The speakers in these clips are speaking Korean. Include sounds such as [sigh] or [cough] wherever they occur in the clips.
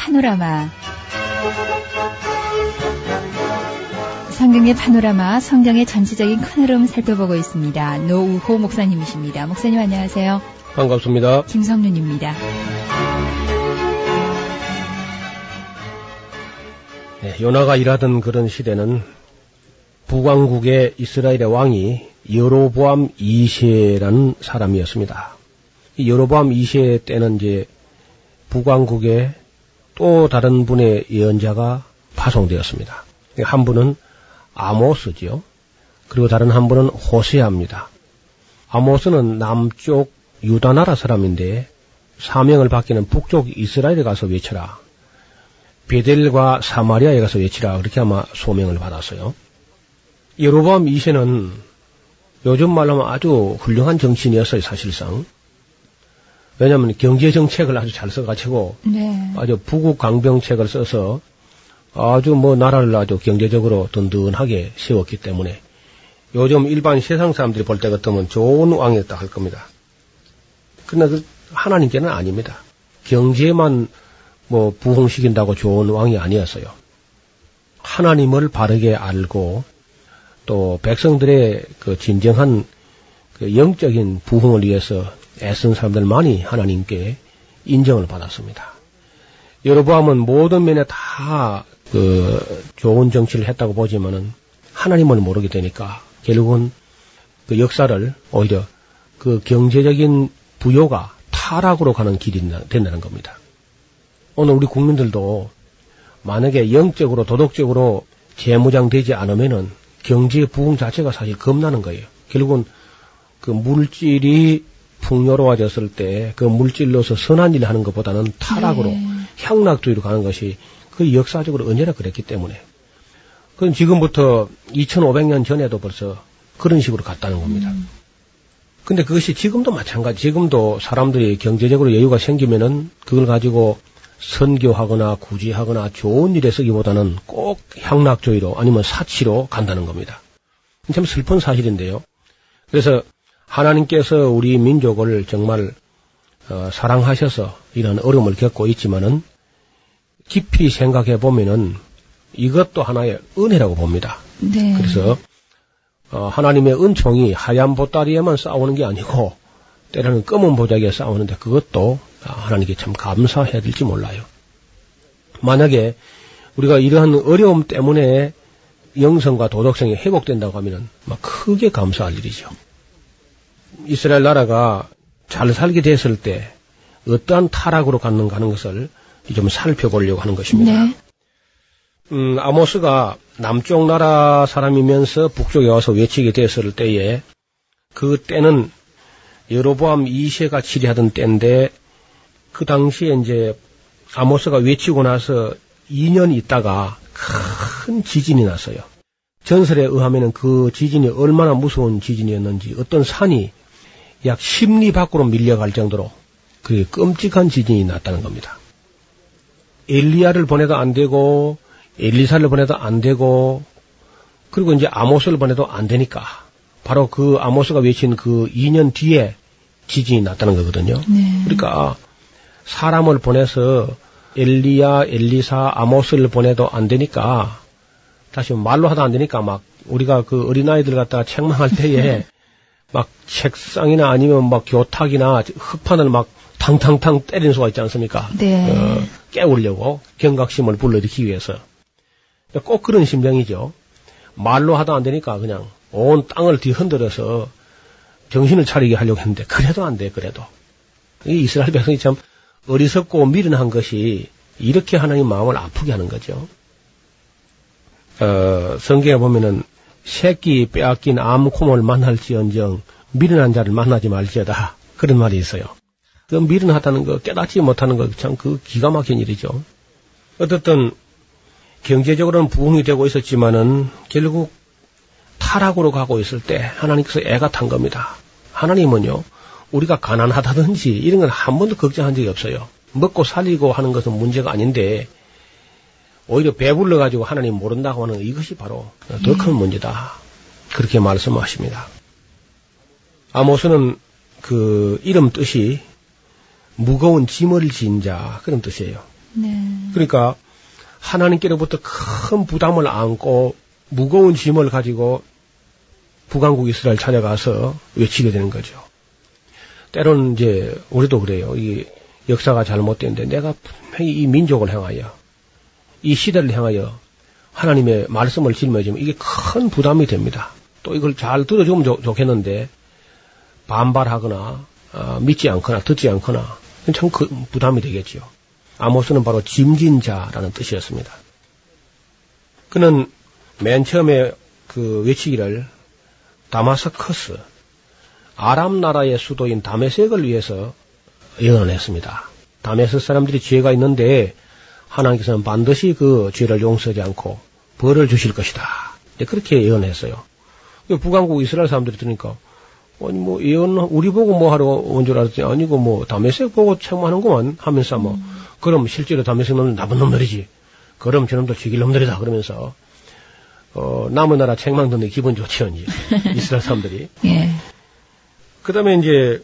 파노라마 성경의 파노라마 성경의 전체적인 큰 흐름 살펴보고 있습니다. 노우호 목사님이십니다. 목사님 안녕하세요. 반갑습니다. 김성윤입니다. 네, 요나가 일하던 그런 시대는 북왕국의 이스라엘의 왕이 여로보암 2세라는 사람이었습니다. 이 여로보암 2세 때는 이제 북왕국에 또 다른 분의 예언자가 파송되었습니다. 한 분은 아모스지요. 그리고 다른 한 분은 호세아입니다. 아모스는 남쪽 유다 나라 사람인데 사명을 받기는 북쪽 이스라엘에 가서 외쳐라. 베델과 사마리아에 가서 외치라. 그렇게 아마 소명을 받았어요. 예로보암 2세는 요즘 말로 하면 아주 훌륭한 정치인이었어요, 사실상. 왜냐하면 경제 정책을 아주 잘 써가지고 네. 아주 부국 강병책을 써서 아주 뭐 나라를 아주 경제적으로 든든하게 세웠기 때문에 요즘 일반 세상 사람들이 볼 때 같으면 좋은 왕이었다 할 겁니다. 그러나 그 하나님께는 아닙니다. 경제만 뭐 부흥시킨다고 좋은 왕이 아니었어요. 하나님을 바르게 알고 또 백성들의 그 진정한 그 영적인 부흥을 위해서 애쓴 사람들만이 하나님께 인정을 받았습니다. 여러보암은 모든 면에 다 그 좋은 정치를 했다고 보지만은 하나님을 모르게 되니까 결국은 그 역사를 오히려 그 경제적인 부요가 타락으로 가는 길이 된다는 겁니다. 오늘 우리 국민들도 만약에 영적으로 도덕적으로 재무장되지 않으면은 경제 부흥 자체가 사실 겁나는 거예요. 결국은 그 물질이 풍요로워졌을 때 그 물질로서 선한 일을 하는 것보다는 타락으로 네. 향락주의로 가는 것이 그 역사적으로 언제나 그랬기 때문에 그건 지금부터 2500년 전에도 벌써 그런 식으로 갔다는 겁니다. 음. 근데 그것이 지금도 마찬가지. 지금도 사람들이 경제적으로 여유가 생기면은 그걸 가지고 선교하거나 구제하거나 좋은 일에 쓰기보다는 꼭 향락주의로 아니면 사치로 간다는 겁니다. 참 슬픈 사실인데요. 그래서 하나님께서 우리 민족을 정말 어, 사랑하셔서 이런 어려움을 겪고 있지만은 깊이 생각해 보면은 이것도 하나의 은혜라고 봅니다. 네. 그래서 어, 하나님의 은총이 하얀 보따리에만 싸우는 게 아니고 때로는 검은 보자기에 싸우는데 그것도 아, 하나님께 참 감사해야 될지 몰라요. 만약에 우리가 이러한 어려움 때문에 영성과 도덕성이 회복된다고 하면은 막 크게 감사할 일이죠. 이스라엘 나라가 잘 살게 됐을 때 어떠한 타락으로 갔는가 하는 것을 좀 살펴보려고 하는 것입니다. 네. 음, 아모스가 남쪽 나라 사람이면서 북쪽에 와서 외치게 됐을 때에 그 때는 여로보암 2세가 치리하던 때인데 그 당시에 이제 아모스가 외치고 나서 2년 있다가 큰 지진이 났어요. 전설에 의하면 그 지진이 얼마나 무서운 지진이었는지 어떤 산이 약 10리 밖으로 밀려갈 정도로 그 끔찍한 지진이 났다는 겁니다. 엘리야를 보내도 안 되고 엘리사를 보내도 안 되고 그리고 이제 아모스를 보내도 안 되니까 바로 그 아모스가 외친 그 2년 뒤에 지진이 났다는 거거든요. 네. 그러니까 사람을 보내서 엘리야, 엘리사, 아모스를 보내도 안 되니까 다시 말로 하도 안 되니까 막 우리가 그 어린아이들 갖다가 책망할 때에 [laughs] 막 책상이나 아니면 막 교탁이나 흙판을 막 탕탕탕 때리는 수가 있지 않습니까? 네. 어, 깨우려고 경각심을 불러일으키기 위해서 꼭 그런 심정이죠. 말로 하도 안 되니까 그냥 온 땅을 뒤흔들어서 정신을 차리게 하려고 했는데 그래도 안 돼. 그래도 이 이스라엘 백성이 참 어리석고 미련한 것이 이렇게 하나님 마음을 아프게 하는 거죠. 어, 성경에 보면은 새끼 빼앗긴 암콤을 만날지언정 미련한 자를 만나지 말지어다. 그런 말이 있어요. 그 미련하다는 거, 깨닫지 못하는 거 참 그 기가 막힌 일이죠. 어떻든 경제적으로는 부흥이 되고 있었지만은 결국 타락으로 가고 있을 때 하나님께서 애가 탄 겁니다. 하나님은요, 우리가 가난하다든지 이런 건한 번도 걱정한 적이 없어요. 먹고 살리고 하는 것은 문제가 아닌데 오히려 배불러 가지고 하나님 모른다고 하는 이것이 바로 더 큰 문제다. 그렇게 말씀하십니다. 아모스는 그 이름 뜻이 무거운 짐을 진 자 그런 뜻이에요. 네. 그러니까 하나님께로부터 큰 부담을 안고 무거운 짐을 가지고 북왕국 이스라엘 찾아가서 외치게 되는 거죠. 때로는 이제 우리도 그래요. 이 역사가 잘못된데 내가 분명히 이 민족을 향하여 이 시대를 향하여 하나님의 말씀을 짊어지면 이게 큰 부담이 됩니다. 또 이걸 잘 들어주면 좋, 좋겠는데 반발하거나 어, 믿지 않거나 듣지 않거나 참 그 부담이 되겠지요. 아모스는 바로 짐진자라는 뜻이었습니다. 그는 맨 처음에 그 외치기를 다마스커스 아람 나라의 수도인 다메섹을 위해서 예언을 했습니다. 다메섹 사람들이 죄가 있는데 하나님께서는 반드시 그 죄를 용서하지 않고 벌을 주실 것이다. 그렇게 예언했어요. 북왕국 이스라엘 사람들이 들으니까 아니 뭐 예언 우리 보고 뭐 하러 온 줄 알았더니 아니고 뭐 다메섹 보고 책망하는구만 하면서 뭐 음. 그럼 실제로 다메섹 놈은 나쁜 놈들이지. 그럼 저놈도 죽일 놈들이다 그러면서 어 남은 나라 책망 듣는 기분 좋지요 이제 [laughs] 이스라엘 사람들이. 예. 그다음에 이제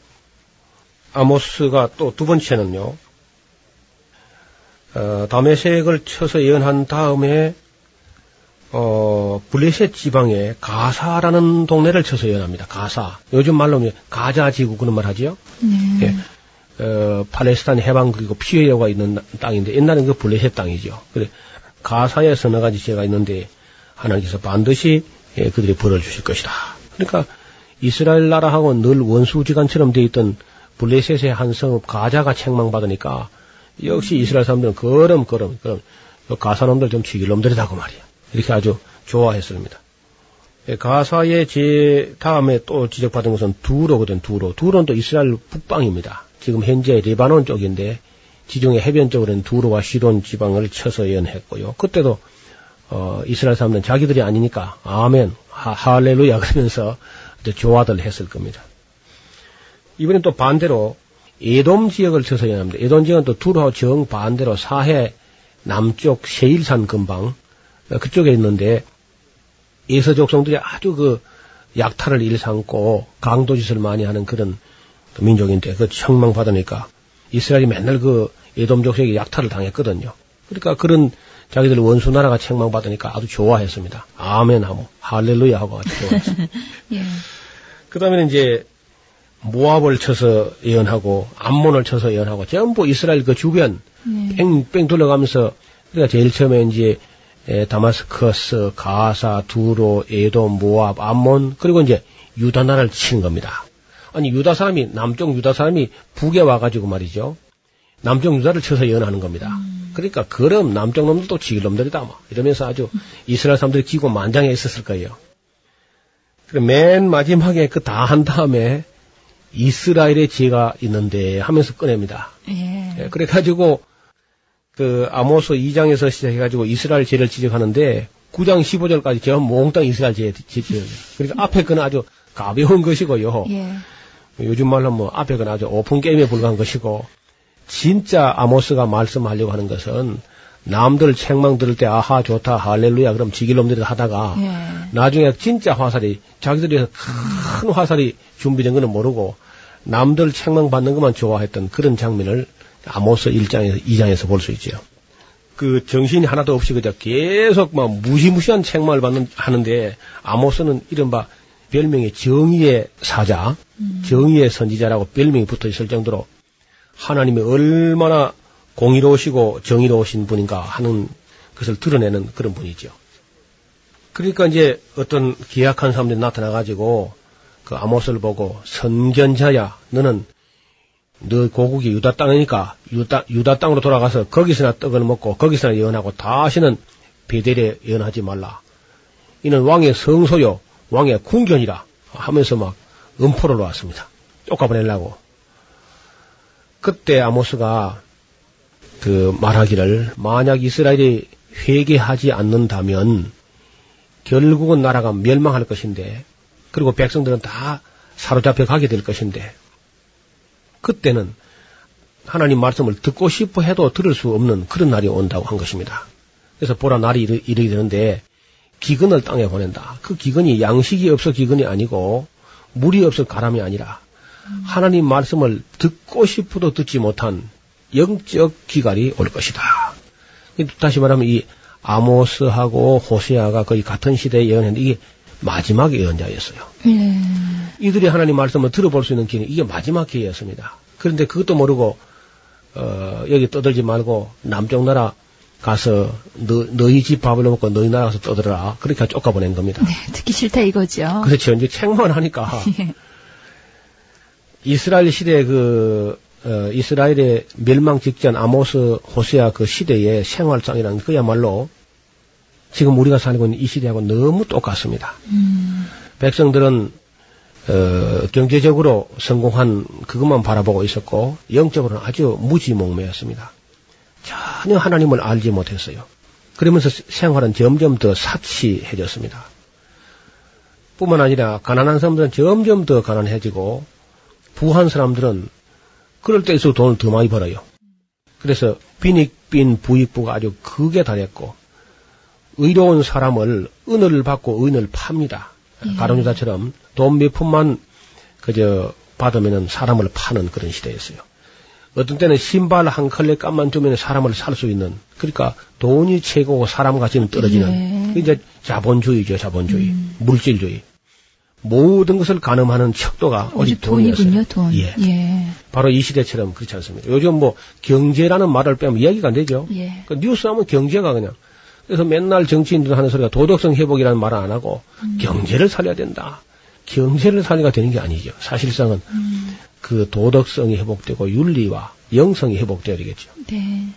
아모스가 또 두 번째는요. 어, 다메섹을 쳐서 예언한 다음에 어, 블레셋 지방에 가사라는 동네를 쳐서 예언합니다. 가사. 요즘 말로 가자 지구 그런 말 하지요. 네. 예. 어, 팔레스타인 해방 그리고 피해가 있는 땅인데 옛날엔 그 블레셋 땅이죠. 그래 가사에 서너 가지 죄가 있는데 하나님께서 반드시 예, 그들이 벌을 주실 것이다. 그러니까 이스라엘 나라하고 늘 원수지간처럼 돼 있던 블레셋의 한 성읍 가자가 책망받으니까 역시 이스라엘 사람들은 걸음 걸음 그럼 가사놈들 좀 죽일 놈들이다 그 말이야. 이렇게 아주 좋아했습니다. 예, 가사의 제 다음에 또 지적받은 것은 두로거든, 두로. 두로는 또 이스라엘 북방입니다. 지금 현재 레바논 쪽인데 지중해 해변 쪽으로는 두로와 시돈 지방을 쳐서 예언했고요. 그때도 어, 이스라엘 사람들은 자기들이 아니니까 아멘, 하, 할렐루야 [laughs] 그러면서 좋아들 했을 겁니다. 이번엔 또 반대로 에돔 지역을 쳐서 예언합니다. 에돔 지역은 또 두로와 정 반대로 사해 남쪽 세일산 근방 그쪽에 있는데 예서 족성들이 아주 그 약탈을 일삼고 강도짓을 많이 하는 그런 그 민족인데 그 청망 받으니까 이스라엘이 맨날 그 예돔 족속에게 약탈을 당했거든요. 그러니까 그런 자기들 원수 나라가 책망 받으니까 아주 좋아했습니다. 아멘 하고 할렐루야 하고 아주 좋아했습니다. [laughs] 예. 그 다음에는 이제 모압을 쳐서 예언하고 암몬을 쳐서 예언하고 전부 이스라엘 그 주변 네. 뺑뺑 둘러가면서 그러니까 제일 처음에 이제 에, 다마스커스, 가사, 두로, 에돔, 모압, 암몬 그리고 이제 유다 나라를 치는 겁니다. 아니 유다 사람이 남쪽 유다 사람이 북에 와가지고 말이죠. 남쪽 유다를 쳐서 예언하는 겁니다. 음. 그러니까 그럼 남쪽 놈들도 지길 놈들이다 뭐 이러면서 아주 이스라엘 사람들이 기고 만장해 있었을 거예요. 맨 마지막에 그 다 한 다음에 이스라엘의 죄가 있는데 하면서 꺼냅니다. 예. 예, 그래가지고 그 아모스 2장에서 시작해가지고 이스라엘 죄를 지적하는데 9장 15절까지 저 몽땅 이스라엘 죄 지적. 그러니까 앞에 건 아주 가벼운 것이고요. 예. 요즘 말로 뭐 앞에 건 아주 오픈 게임에 불과한 것이고 진짜 아모스가 말씀하려고 하는 것은 남들 책망 들을 때 아하 좋다 할렐루야 그럼 지길 놈들이 하다가 예. 나중에 진짜 화살이 자기들이 큰 화살이 준비된 거는 모르고 남들 책망 받는 것만 좋아했던 그런 장면을 아모스 1장에서 2장에서 볼 수 있죠. 그 정신이 하나도 없이 그저 계속 막 무시무시한 책망을 받는 하는데 아모스는 이른바 별명이 정의의 사자, 음. 정의의 선지자라고 별명이 붙어 있을 정도로 하나님이 얼마나 공의로우시고 정의로우신 분인가 하는 것을 드러내는 그런 분이죠. 그러니까 이제 어떤 기약한 사람들이 나타나가지고 그 아모스를 보고 선견자야, 너는 너 고국이 유다 땅이니까 유다, 유다 땅으로 돌아가서 거기서나 떡을 먹고 거기서나 예언하고 다시는 베델에 예언하지 말라. 이는 왕의 성소요, 왕의 궁견이라 하면서 막 음포를 놓았습니다. 쫓아보내려고. 그때 아모스가 그 말하기를 만약 이스라엘이 회개하지 않는다면 결국은 나라가 멸망할 것인데 그리고 백성들은 다 사로잡혀 가게 될 것인데 그때는 하나님 말씀을 듣고 싶어 해도 들을 수 없는 그런 날이 온다고 한 것입니다. 그래서 보라 날이 이르, 이르게 되는데 기근을 땅에 보낸다. 그 기근이 양식이 없어 기근이 아니고 물이 없어 가람이 아니라 하나님 말씀을 듣고 싶어도 듣지 못한 영적 기갈이 올 것이다. 다시 말하면 이 아모스하고 호세아가 거의 같은 시대에 예언했는데 이게 마지막 예언자였어요. 네. 이들이 하나님 말씀을 들어볼 수 있는 기회는 이게 마지막 기회였습니다. 그런데 그것도 모르고 어, 여기 떠들지 말고 남쪽 나라 가서 너, 너희 집 밥을 먹고 너희 나라 가서 떠들어라. 그렇게 쫓아보낸 겁니다. 네, 듣기 싫다 이거죠. 그렇죠. 이제 책만 하니까 [laughs] 예. 이스라엘 시대 그 어, 이스라엘의 멸망 직전 아모스 호세아 그 시대의 생활상이라는 그야말로 지금 우리가 살고 있는 이 시대하고 너무 똑같습니다. 음, 백성들은 어, 경제적으로 성공한 그것만 바라보고 있었고 영적으로는 아주 무지몽매였습니다. 전혀 하나님을 알지 못했어요. 그러면서 생활은 점점 더 사치해졌습니다. 뿐만 아니라 가난한 사람들은 점점 더 가난해지고 부한 사람들은 그럴 때일수록 돈을 더 많이 벌어요. 그래서 빈익빈 부익부가 아주 크게 달했고 의로운 사람을 은을 받고 의인을 팝니다. 예. 가론유다처럼 돈 몇 푼만 그저 받으면은 사람을 파는 그런 시대였어요. 어떤 때는 신발 한 컬레 값만 주면 사람을 살 수 있는 그러니까 돈이 최고고 사람 가치는 떨어지는 예. 이제 자본주의죠 자본주의 음. 물질주의 모든 것을 가늠하는 척도가 오직 오직 돈이었어요. 돈. 예. 예. 바로 이 시대처럼 그렇지 않습니다. 요즘 뭐 경제라는 말을 빼면 이야기가 안 되죠. 예. 그 뉴스 하면 경제가 그냥. 그래서 맨날 정치인들 하는 소리가 도덕성 회복이라는 말을 안 하고 음. 경제를 살려야 된다. 경제를 살려야 되는 게 아니죠. 사실상은 음, 그 도덕성이 회복되고 윤리와 영성이 회복되어야 되겠죠. 네.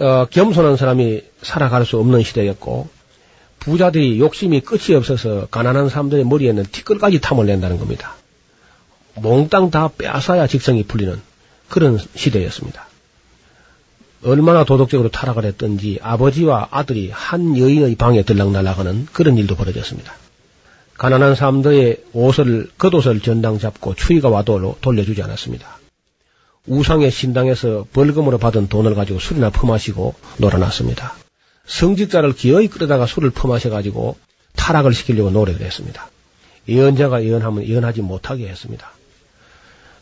어, 겸손한 사람이 살아갈 수 없는 시대였고 부자들이 욕심이 끝이 없어서 가난한 사람들의 머리에는 티끌까지 탐을 낸다는 겁니다. 몽땅 다 빼앗아야 직성이 풀리는 그런 시대였습니다. 얼마나 도덕적으로 타락을 했던지 아버지와 아들이 한 여인의 방에 들락날락하는 그런 일도 벌어졌습니다. 가난한 사람들의 옷을 겉옷을 전당 잡고 추위가 와도 돌려주지 않았습니다. 우상의 신당에서 벌금으로 받은 돈을 가지고 술이나 퍼마시고 놀아났습니다. 성직자를 기어이 끌어다가 술을 퍼마셔가지고 타락을 시키려고 노력을 했습니다. 예언자가 예언하면 예언하지 못하게 했습니다.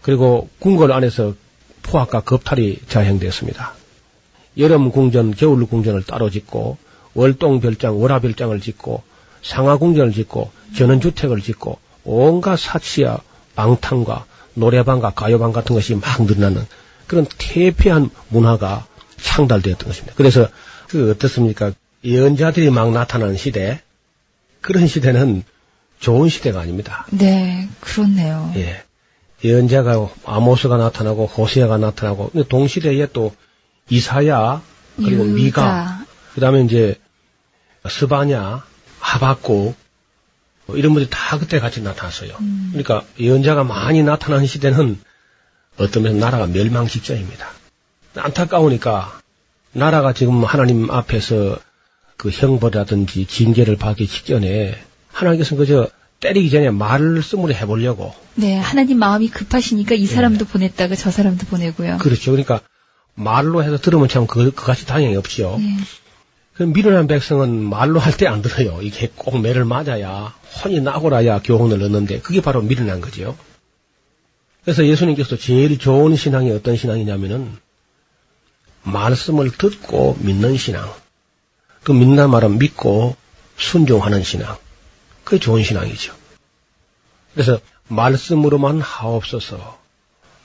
그리고 궁궐 안에서 포악과 겁탈이 자행됐습니다. 여름 궁전, 겨울 궁전을 따로 짓고 월동 별장, 월화 별장을 짓고 상하 궁전을 짓고 전원 주택을 짓고 온갖 사치와 방탕과 노래방과 가요방 같은 것이 막 늘어나는 그런 태폐한 문화가 창달되었던 것입니다. 그래서 그 어떻습니까? 예언자들이 막 나타나는 시대 그런 시대는 좋은 시대가 아닙니다. 네, 그렇네요. 예. 예언자가 아모스가 나타나고 호세아가 나타나고 동시대에 또 이사야 그리고 유다. 미가 그다음에 이제 스바냐 하박국 뭐 이런 분들이 다 그때 같이 나타났어요. 음. 그러니까 예언자가 많이 나타나는 시대는 어떤 면에서 나라가 멸망 직전입니다. 안타까우니까 나라가 지금 하나님 앞에서 그 형벌이라든지 징계를 받기 직전에 하나님께서는 그저 때리기 전에 말씀으로 해보려고 네, 하나님 마음이 급하시니까 이 사람도 보냈다가 저 사람도 보내고요. 예. 그렇죠. 그러니까 말로 해서 들으면 참 그, 그같이 당연히 없지요. 네. 그 미련한 백성은 말로 할 때 안 들어요. 이게 꼭 매를 맞아야 혼이 나고라야 교훈을 얻는데 그게 바로 미련한 거지요. 그래서 예수님께서 제일 좋은 신앙이 어떤 신앙이냐면은 말씀을 듣고 믿는 신앙. 그 믿는 말은 믿고 순종하는 신앙. 그게 좋은 신앙이죠. 그래서 말씀으로만 하옵소서.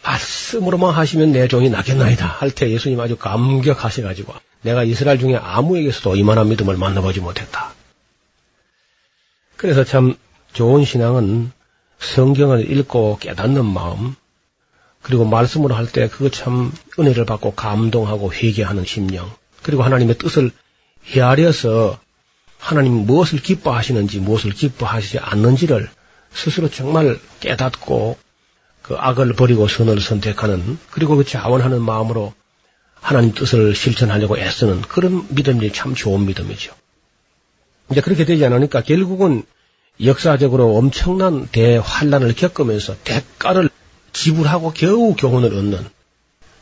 말씀으로만 하시면 내 종이 낫겠나이다. 할 때 예수님 아주 감격하셔가지고 내가 이스라엘 중에 아무에게서도 이만한 믿음을 만나보지 못했다. 그래서 참 좋은 신앙은 성경을 읽고 깨닫는 마음, 그리고 말씀으로 할 때 그거 참 은혜를 받고 감동하고 회개하는 심령, 그리고 하나님의 뜻을 헤아려서 하나님 무엇을 기뻐하시는지 무엇을 기뻐하시지 않는지를 스스로 정말 깨닫고 그 악을 버리고 선을 선택하는 그리고 그 자원하는 마음으로 하나님 뜻을 실천하려고 애쓰는 그런 믿음이 참 좋은 믿음이죠. 이제 그렇게 되지 않으니까 결국은 역사적으로 엄청난 대환란을 겪으면서 대가를 지불하고 겨우 교훈을 얻는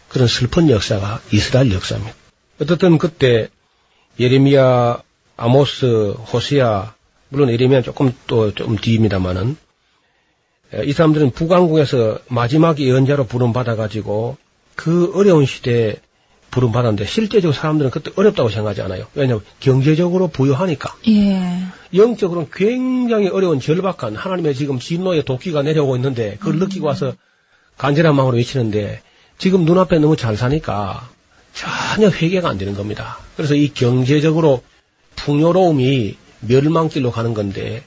그런 슬픈 역사가 이스라엘 역사입니다. 어떻든 그때 예레미야, 아모스, 호세아, 물론 예레미야 조금 또 좀 뒤입니다만은 이 사람들은 북왕국에서 마지막 예언자로 부름받아가지고 그 어려운 시대에 부름받았는데 실제적으로 사람들은 그때 어렵다고 생각하지 않아요. 왜냐하면 경제적으로 부유하니까. 예. 영적으로는 굉장히 어려운 절박한 하나님의 지금 진노의 도끼가 내려오고 있는데 그걸 음. 느끼고 와서 간절한 마음으로 외치는데 지금 눈앞에 너무 잘 사니까 전혀 회개가 안 되는 겁니다. 그래서 이 경제적으로 풍요로움이 멸망길로 가는 건데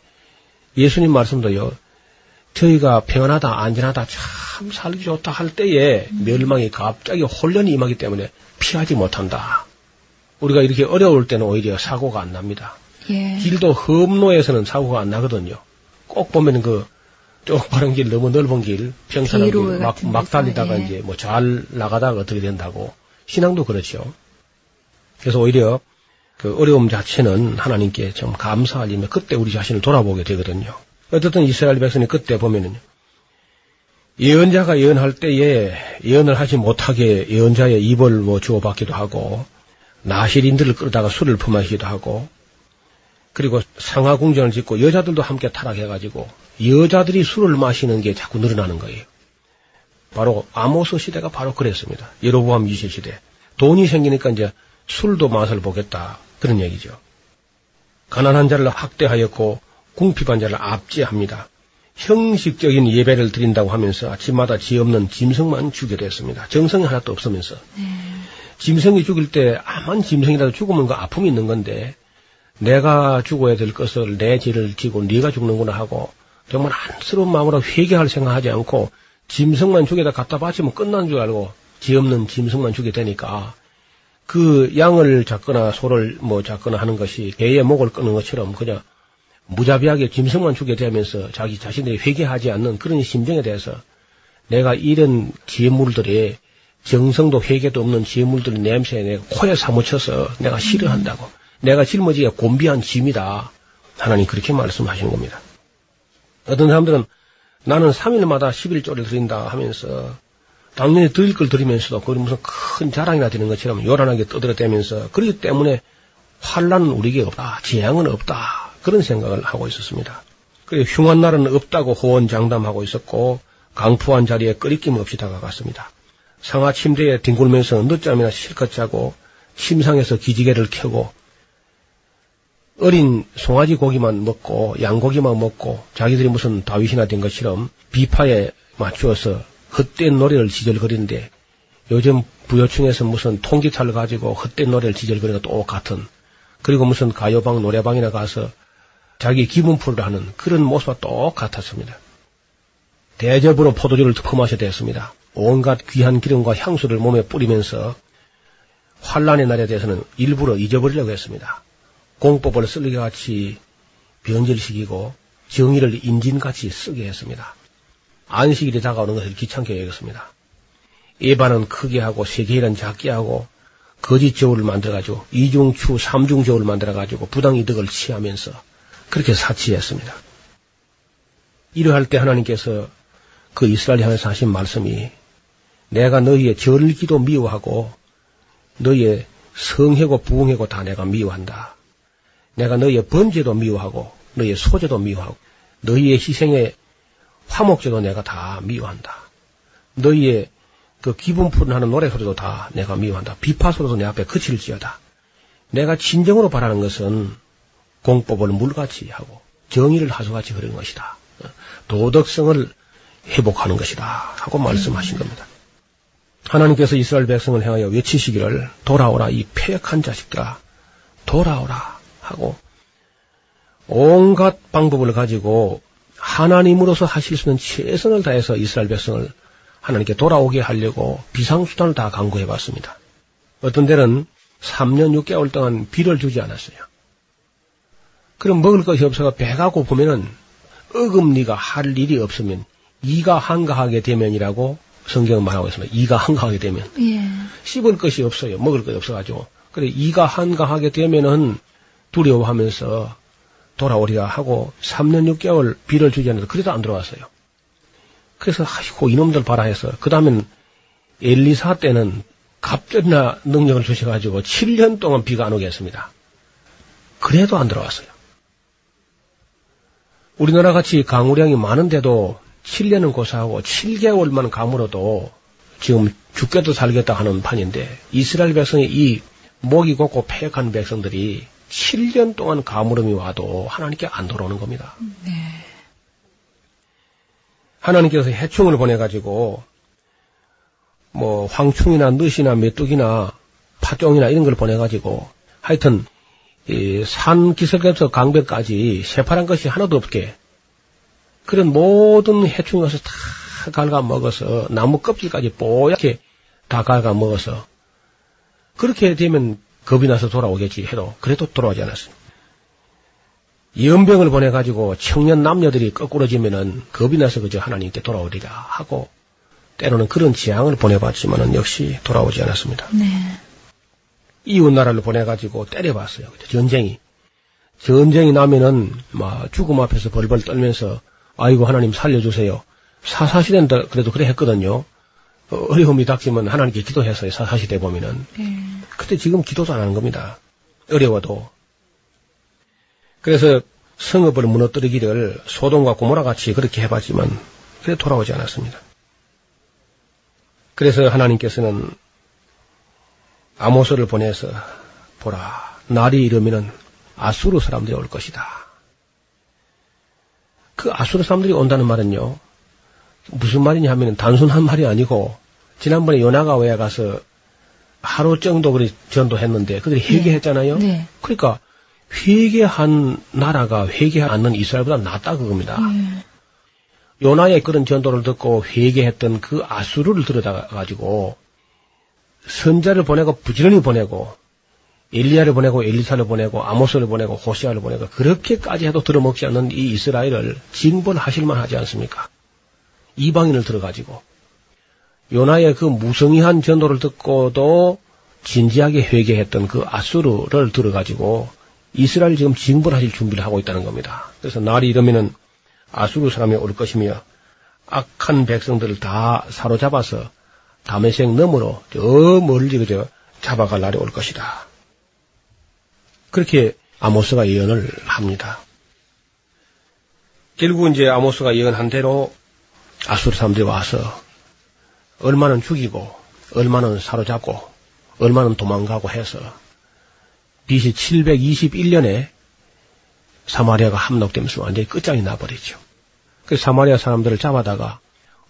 예수님 말씀도요. 저희가 평안하다 안전하다 참 살기 좋다 할 때에 멸망이 갑자기 혼련이 임하기 때문에 피하지 못한다. 우리가 이렇게 어려울 때는 오히려 사고가 안 납니다. 예. 길도 험로에서는 사고가 안 나거든요. 꼭 보면 그 쪽바른 길, 너무 넓은 길, 평탄한 길, 막, 막 달리다가 예. 이제 뭐 잘 나가다가 어떻게 된다고. 신앙도 그렇죠. 그래서 오히려 그 어려움 자체는 하나님께 좀 감사할 일이면 그때 우리 자신을 돌아보게 되거든요. 어떻든 이스라엘 백성이 그때 보면은요. 예언자가 예언할 때에 예언을 하지 못하게 예언자의 입을 뭐 주어받기도 하고 나실인들을 끌다가 술을 품하기도 하고 그리고 상하궁전을 짓고 여자들도 함께 타락해가지고 여자들이 술을 마시는 게 자꾸 늘어나는 거예요. 바로 아모스 시대가 바로 그랬습니다. 여로보암 2세 시대. 돈이 생기니까 이제 술도 맛을 보겠다. 그런 얘기죠. 가난한 자를 학대하였고 궁핍한 자를 압제합니다. 형식적인 예배를 드린다고 하면서 아침마다 지 없는 짐승만 죽게 됐습니다. 정성이 하나도 없으면서. 짐승이 죽일 때 아만 짐승이라도 죽으면 그 아픔이 있는 건데 내가 죽어야 될 것을 내 죄를 지고 네가 죽는구나 하고 정말 안쓰러운 마음으로 회개할 생각하지 않고 짐승만 죽여다 갖다 바치면 끝난 줄 알고 지 없는 짐승만 죽게 되니까 그 양을 잡거나 소를 뭐 잡거나 하는 것이 개의 목을 끊는 것처럼 그냥 무자비하게 짐승만 죽게 되면서 자기 자신들이 회개하지 않는 그런 심정에 대해서 내가 이런 지혜물들이 정성도 회개도 없는 지혜물들 냄새에 내가 코에 사무쳐서 내가 싫어한다고. 내가 짊어지기에 곤비한 짐이다. 하나님 그렇게 말씀하시는 겁니다. 어떤 사람들은 나는 3일마다 11조를 드린다 하면서 당연히 드릴 걸 드리면서도 그걸 무슨 큰 자랑이나 되는 것처럼 요란하게 떠들어대면서 그렇기 때문에 환란은 우리에게 없다. 재앙은 없다. 그런 생각을 하고 있었습니다. 그리고 흉한 날은 없다고 호언장담하고 있었고 강푸한 자리에 끄리낌 없이 다가갔습니다. 상하 침대에 뒹굴면서 늦잠이나 실컷 자고 침상에서 기지개를 켜고 어린 송아지 고기만 먹고 양고기만 먹고 자기들이 무슨 다윗이나 된 것처럼 비파에 맞추어서 헛된 노래를 지절거리는데 요즘 부여층에서 무슨 통기타를 가지고 헛된 노래를 지절거리는 똑같은 그리고 무슨 가요방 노래방이나 가서 자기 기분 풀을 하는 그런 모습과 똑같았습니다. 대접으로 포도주를 품마셔 됐습니다. 온갖 귀한 기름과 향수를 몸에 뿌리면서 환란의 날에 대해서는 일부러 잊어버리려고 했습니다. 공법을 쓰기같이 변질시키고 정의를 인진같이 쓰게 했습니다. 안식일이 다가오는 것을 귀찮게 여겼습니다. 예반은 크게 하고 세계일은 작게 하고 거짓 저울을 만들어가지고 이중추 삼중 저울을 만들어가지고 부당 이득을 취하면서 그렇게 사치했습니다. 이러할 때 하나님께서 그 이스라엘 향해서 하신 말씀이 내가 너희의 절기도 미워하고 너희의 성회고 부흥회고 다 내가 미워한다. 내가 너희의 번제도 미워하고 너희의 소제도 미워하고 너희의 희생의 화목제도 내가 다 미워한다. 너희의 그 기분 푸른 하는 노래 소리도 다 내가 미워한다. 비파 소리도 내 앞에 그칠지어다. 내가 진정으로 바라는 것은 공법을 물같이 하고 정의를 하수같이 흐르는 것이다. 도덕성을 회복하는 것이다. 하고 말씀하신 겁니다. 하나님께서 이스라엘 백성을 향하여 외치시기를 돌아오라 이 폐역한 자식들아 돌아오라 하고 온갖 방법을 가지고 하나님으로서 하실 수 있는 최선을 다해서 이스라엘 백성을 하나님께 돌아오게 하려고 비상수단을 다 강구해 봤습니다. 어떤 데는 3년 6개월 동안 비를 주지 않았어요. 그럼 먹을 것이 없어서 배가 고프면은 어금니가 할 일이 없으면 이가 한가하게 되면이라고 성경은 말하고 있습니다. 이가 한가하게 되면 예. 씹을 것이 없어요. 먹을 것이 없어가지고 그래 이가 한가하게 되면은 두려워하면서 돌아오리라 하고 3년 6개월 비를 주지 않아서 그래도 안 들어왔어요. 그래서 아이고 이놈들 봐라 해서 그 다음엔 엘리사 때는 갑절이나 능력을 주셔가지고 7년 동안 비가 안 오게 했습니다. 그래도 안 들어왔어요. 우리나라 같이 강우량이 많은데도 7년은 고사하고 7개월만 가물어도 지금 죽겠다 살겠다 하는 판인데 이스라엘 백성이 이 목이 곱고 폐역한 백성들이 7년 동안 가물음이 와도 하나님께 안 돌아오는 겁니다. 네. 하나님께서 해충을 보내가지고 뭐 황충이나 늦이나 메뚜기나 파종이나 이런 걸 보내가지고 하여튼 이 산 기슭에서 강변까지 새파란 것이 하나도 없게 그런 모든 해충이 와서 다 갉아 먹어서 나무 껍질까지 뽀얗게 다 갉아 먹어서 그렇게 되면 겁이 나서 돌아오겠지 해도 그래도 돌아오지 않았어요. 연병을 보내가지고 청년 남녀들이 거꾸러지면은 겁이 나서 그저 하나님께 돌아오리라 하고 때로는 그런 지향을 보내봤지만은 역시 돌아오지 않았습니다. 네. 이웃 나라를 보내가지고 때려봤어요. 전쟁이. 전쟁이 나면은 막 죽음 앞에서 벌벌 떨면서 아이고 하나님 살려주세요. 사사시대는 그래도 그래 했거든요. 어, 어려움이 닥치면 하나님께 기도했어요. 사사시대 보면은. 네. 근데 지금 기도도 안 하는 겁니다. 어려워도. 그래서 성읍을 무너뜨리기를 소돔과 고모라 같이 그렇게 해봤지만 그래 돌아오지 않았습니다. 그래서 하나님께서는 아모스를 보내서 보라 날이 이르면은 아수르 사람들이 올 것이다. 그 아수르 사람들이 온다는 말은요 무슨 말이냐 하면 단순한 말이 아니고 지난번에 요나가 외에 가서 하루 정도 그리 전도했는데 그들이 회개했잖아요. 네. 그러니까 회개한 나라가 회개하지 않는 이스라엘보다 낫다 그겁니다. 예. 요나의 그런 전도를 듣고 회개했던 그 아수르를 들여다 가지고 선자를 보내고 부지런히 보내고 엘리야를 보내고 엘리사를 보내고 아모스를 보내고 호시아를 보내고 그렇게까지 해도 들어먹지 않는 이 이스라엘을 징벌하실만 하지 않습니까? 이방인을 들어가지고 요나의 그 무성의한 전도를 듣고도 진지하게 회개했던 그 아수르를 들어가지고 이스라엘 지금 징벌하실 준비를 하고 있다는 겁니다. 그래서 날이 이르면은 아수르 사람이 올 것이며 악한 백성들을 다 사로잡아서 다메섹 너머로 저 멀리 그저 잡아갈 날이 올 것이다. 그렇게 아모스가 예언을 합니다. 결국 이제 아모스가 예언한 대로 아수르 사람들이 와서 얼마는 죽이고 얼마는 사로잡고 얼마는 도망가고 해서 BC 721년에 사마리아가 함락되면서 완전히 끝장이 나버리죠. 그 사마리아 사람들을 잡아다가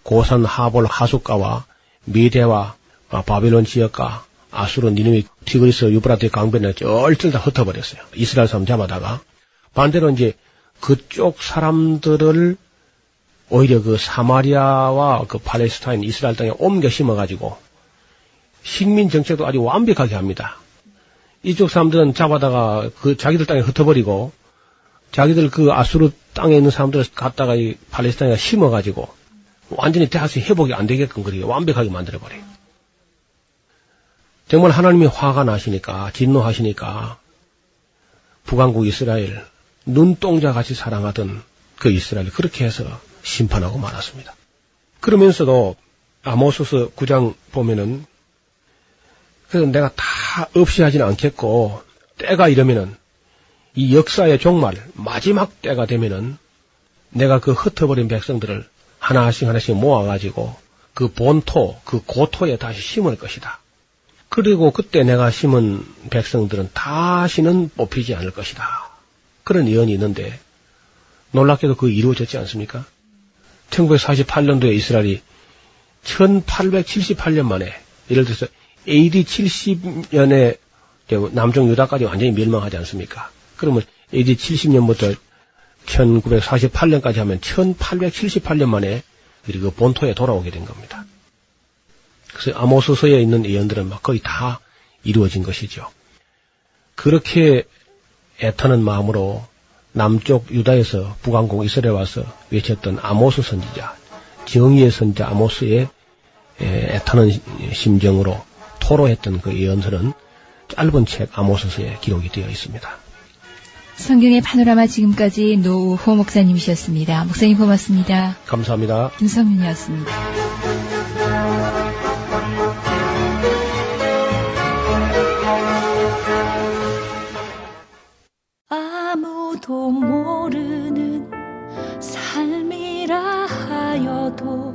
고산 하볼 하숫가와 미대와 바빌론 지역과 아수르 니누이 티그리스 유브라데 강변에 쩔쩔 다 흩어버렸어요. 이스라엘 사람 잡아다가 반대로 이제 그쪽 사람들을 오히려 그 사마리아와 그 팔레스타인 이스라엘 땅에 옮겨 심어가지고 식민 정책도 아주 완벽하게 합니다. 이쪽 사람들은 잡아다가 그 자기들 땅에 흩어버리고 자기들 그 아수르 땅에 있는 사람들을 갖다가 이 팔레스타인에 심어가지고 완전히 다시 회복이 안 되게끔 그렇게 완벽하게 만들어버려요. 정말 하나님이 화가 나시니까, 진노하시니까, 북왕국 이스라엘, 눈동자 같이 사랑하던 그 이스라엘 그렇게 해서 심판하고 말았습니다. 그러면서도 아모스서 9장 보면은 그래서 내가 다 없이 하지는 않겠고 때가 이러면은 이 역사의 종말 마지막 때가 되면은 내가 그 흩어버린 백성들을 하나씩 하나씩 모아가지고 그 본토, 그 고토에 다시 심을 것이다. 그리고 그때 내가 심은 백성들은 다시는 뽑히지 않을 것이다. 그런 예언이 있는데 놀랍게도 그 이루어졌지 않습니까? 1948년도에 이스라엘이 1878년 만에 예를 들어서 AD 70년에 남쪽 유다까지 완전히 멸망하지 않습니까? 그러면 AD 70년부터 1948년까지 하면 1878년 만에 그리고 본토에 돌아오게 된 겁니다. 그래서 아모스서에 있는 예언들은 막 거의 다 이루어진 것이죠. 그렇게 애타는 마음으로 남쪽 유다에서 북왕국 이스라엘에 와서 외쳤던 아모스 선지자, 정의의 선지자 아모스의 애타는 심정으로 토로했던 그 예언서는 짧은 책 아모스서에 기록이 되어 있습니다. 성경의 파노라마 지금까지 노우호 목사님이셨습니다. 목사님 고맙습니다. 감사합니다. 김성윤이었습니다. 아무도 모르는 삶이라 하여도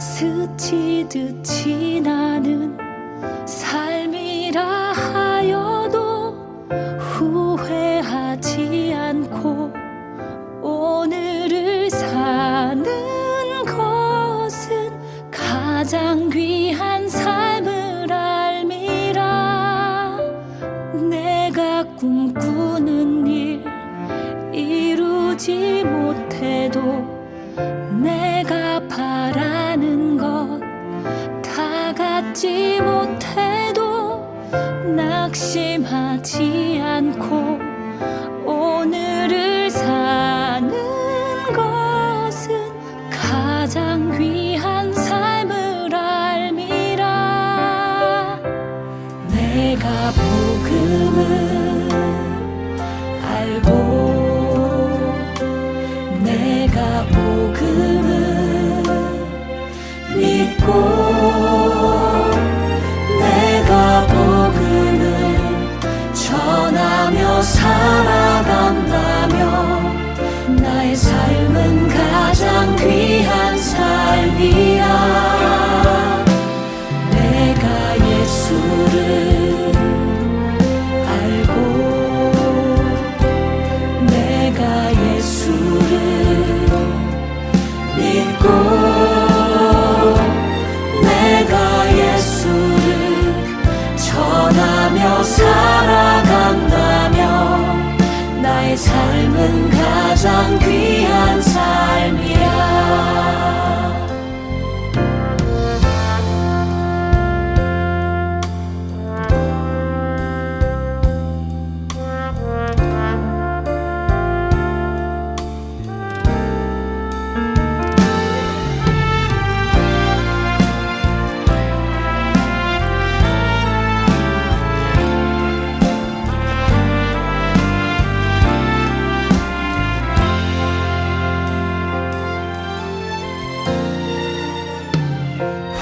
스치듯 지나는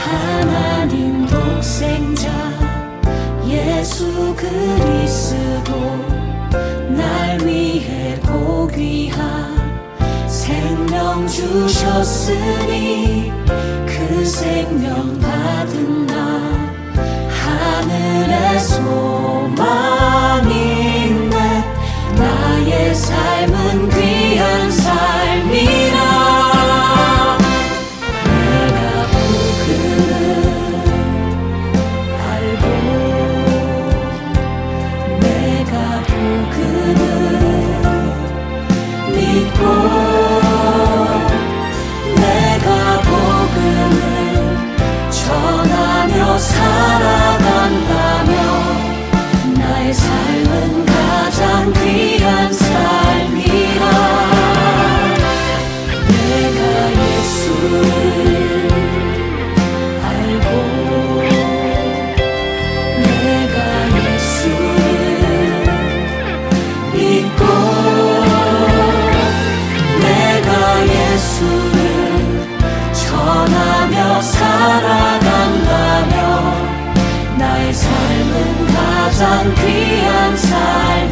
하나님 독생자 예수 그리스도 날 위해 고귀한 생명 주셨으니 그 생명 받은 나 하늘의 소망인데 나의 삶은 귀한 삶. nada Santi Ansai.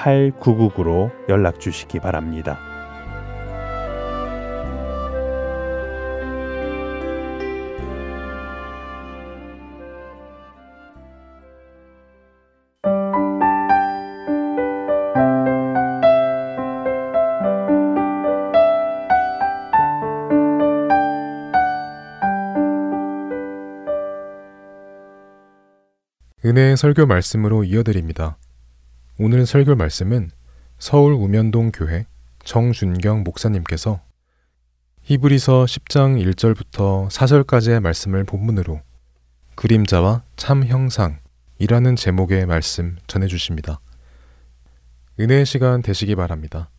602-866-8999로 연락 주시기 바랍니다. 은혜의 설교 말씀으로 이어드립니다. 오늘 설교 말씀은 서울 우면동 교회 정준경 목사님께서 히브리서 10장 1절부터 4절까지의 말씀을 본문으로 그림자와 참 형상이라는 제목의 말씀 전해 주십니다. 은혜의 시간 되시기 바랍니다.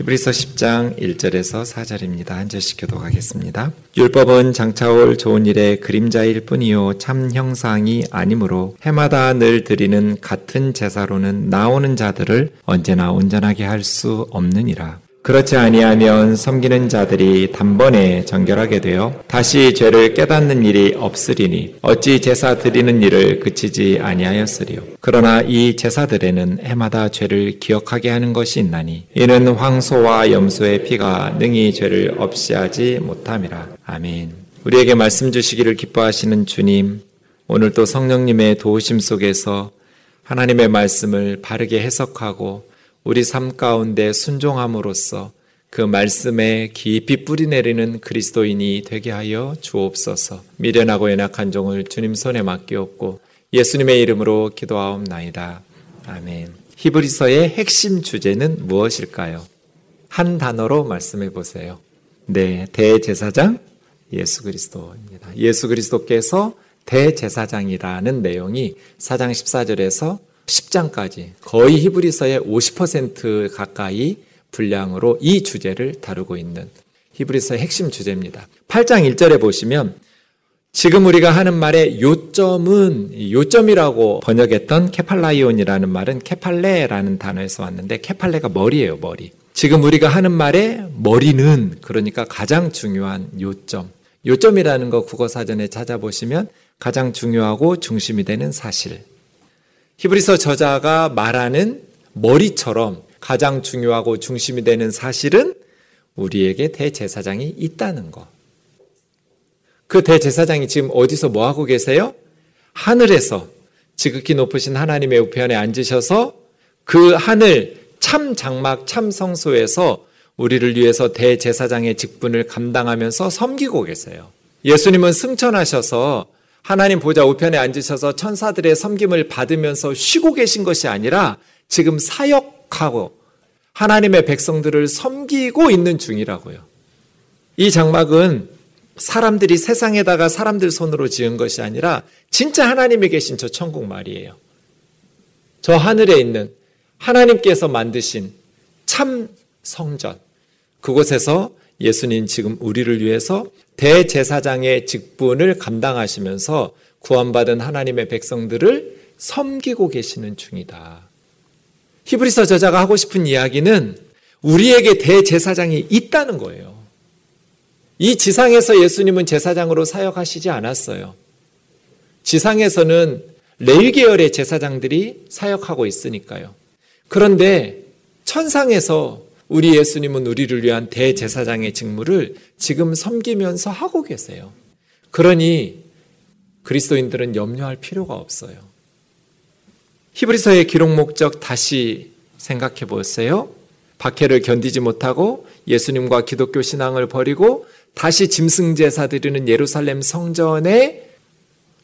히브리서 10장 1절에서 4절입니다. 한 절씩 교독하겠습니다. 율법은 장차올 좋은 일의 그림자일 뿐이요 참 형상이 아니므로 해마다 늘 드리는 같은 제사로는 나오는 자들을 언제나 온전하게 할 수 없느니라. 그렇지 아니하면 섬기는 자들이 단번에 정결하게 되어 다시 죄를 깨닫는 일이 없으리니 어찌 제사 드리는 일을 그치지 아니하였으리요? 그러나 이 제사들에는 해마다 죄를 기억하게 하는 것이 있나니 이는 황소와 염소의 피가 능히 죄를 없이 하지 못함이라. 아멘. 우리에게 말씀 주시기를 기뻐하시는 주님 오늘 또 성령님의 도우심 속에서 하나님의 말씀을 바르게 해석하고 우리 삶 가운데 순종함으로써 그 말씀에 깊이 뿌리내리는 그리스도인이 되게 하여 주옵소서. 미련하고 연약한 종을 주님 손에 맡기옵고 예수님의 이름으로 기도하옵나이다. 아멘. 히브리서의 핵심 주제는 무엇일까요? 한 단어로 말씀해 보세요. 네, 대제사장 예수 그리스도입니다. 예수 그리스도께서 대제사장이라는 내용이 4장 14절에서 10장까지 거의 히브리서의 50% 가까이 분량으로 이 주제를 다루고 있는 히브리서의 핵심 주제입니다. 8장 1절에 보시면 지금 우리가 하는 말의 요점은 요점이라고 번역했던 케팔라이온이라는 말은 케팔레라는 단어에서 왔는데 케팔레가 머리예요, 머리. 지금 우리가 하는 말의 머리는 그러니까 가장 중요한 요점. 요점이라는 거 국어 사전에 찾아보시면 가장 중요하고 중심이 되는 사실. 히브리서 저자가 말하는 머리처럼 가장 중요하고 중심이 되는 사실은 우리에게 대제사장이 있다는 것. 그 대제사장이 지금 어디서 뭐 하고 계세요? 하늘에서 지극히 높으신 하나님의 우편에 앉으셔서 그 하늘 참 장막 참 성소에서 우리를 위해서 대제사장의 직분을 감당하면서 섬기고 계세요. 예수님은 승천하셔서 하나님 보좌 우편에 앉으셔서 천사들의 섬김을 받으면서 쉬고 계신 것이 아니라 지금 사역하고 하나님의 백성들을 섬기고 있는 중이라고요. 이 장막은 사람들이 세상에다가 사람들 손으로 지은 것이 아니라 진짜 하나님이 계신 저 천국 말이에요. 저 하늘에 있는 하나님께서 만드신 참 성전. 그곳에서 예수님 지금 우리를 위해서 대제사장의 직분을 감당하시면서 구원받은 하나님의 백성들을 섬기고 계시는 중이다. 히브리서 저자가 하고 싶은 이야기는 우리에게 대제사장이 있다는 거예요. 이 지상에서 예수님은 제사장으로 사역하시지 않았어요. 지상에서는 레위 계열의 제사장들이 사역하고 있으니까요. 그런데 천상에서 우리 예수님은 우리를 위한 대제사장의 직무를 지금 섬기면서 하고 계세요. 그러니 그리스도인들은 염려할 필요가 없어요. 히브리서의 기록 목적 다시 생각해 보세요. 박해를 견디지 못하고 예수님과 기독교 신앙을 버리고 다시 짐승 제사 드리는 예루살렘 성전에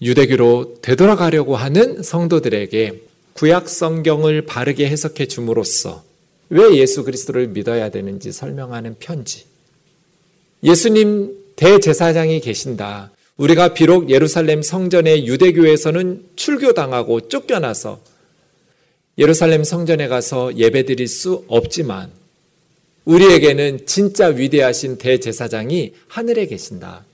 유대교로 되돌아가려고 하는 성도들에게 구약 성경을 바르게 해석해 줌으로써 왜 예수 그리스도를 믿어야 되는지 설명하는 편지. 예수님 대제사장이 계신다. 우리가 비록 예루살렘 성전의 유대교에서는 출교당하고 쫓겨나서 예루살렘 성전에 가서 예배드릴 수 없지만 우리에게는 진짜 위대하신 대제사장이 하늘에 계신다.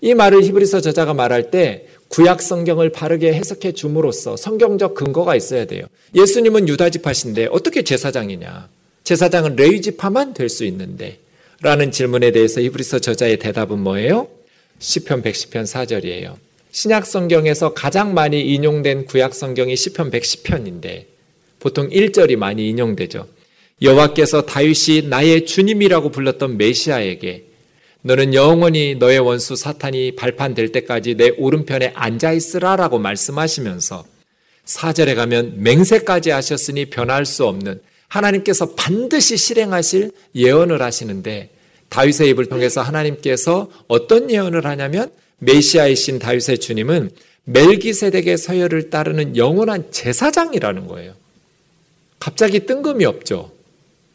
이 말을 히브리서 저자가 말할 때 구약 성경을 바르게 해석해 줌으로써 성경적 근거가 있어야 돼요. 예수님은 유다 지파신데 어떻게 제사장이냐? 제사장은 레위 지파만 될 수 있는데 라는 질문에 대해서 히브리서 저자의 대답은 뭐예요? 시편 110편 4절이에요. 신약 성경에서 가장 많이 인용된 구약 성경이 시편 110편인데 보통 1절이 많이 인용되죠. 여호와께서 다윗이 나의 주님이라고 불렀던 메시아에게 너는 영원히 너의 원수 사탄이 발판될 때까지 내 오른편에 앉아 있으라라고 말씀하시면서 4절에 가면 맹세까지 하셨으니 변할 수 없는 하나님께서 반드시 실행하실 예언을 하시는데 다윗의 입을 통해서 하나님께서 어떤 예언을 하냐면 메시아이신 다윗의 주님은 멜기세덱의 서열을 따르는 영원한 제사장이라는 거예요. 갑자기 뜬금이 없죠.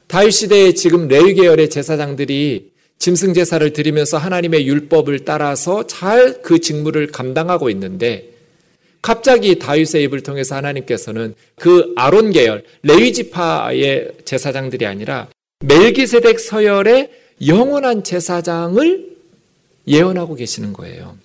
다윗 시대에 지금 레위 계열의 제사장들이 짐승 제사를 드리면서 하나님의 율법을 따라서 잘 그 직무를 감당하고 있는데 갑자기 다윗의 입을 통해서 하나님께서는 그 아론 계열 레위 지파의 제사장들이 아니라 멜기세덱 서열의 영원한 제사장을 예언하고 계시는 거예요.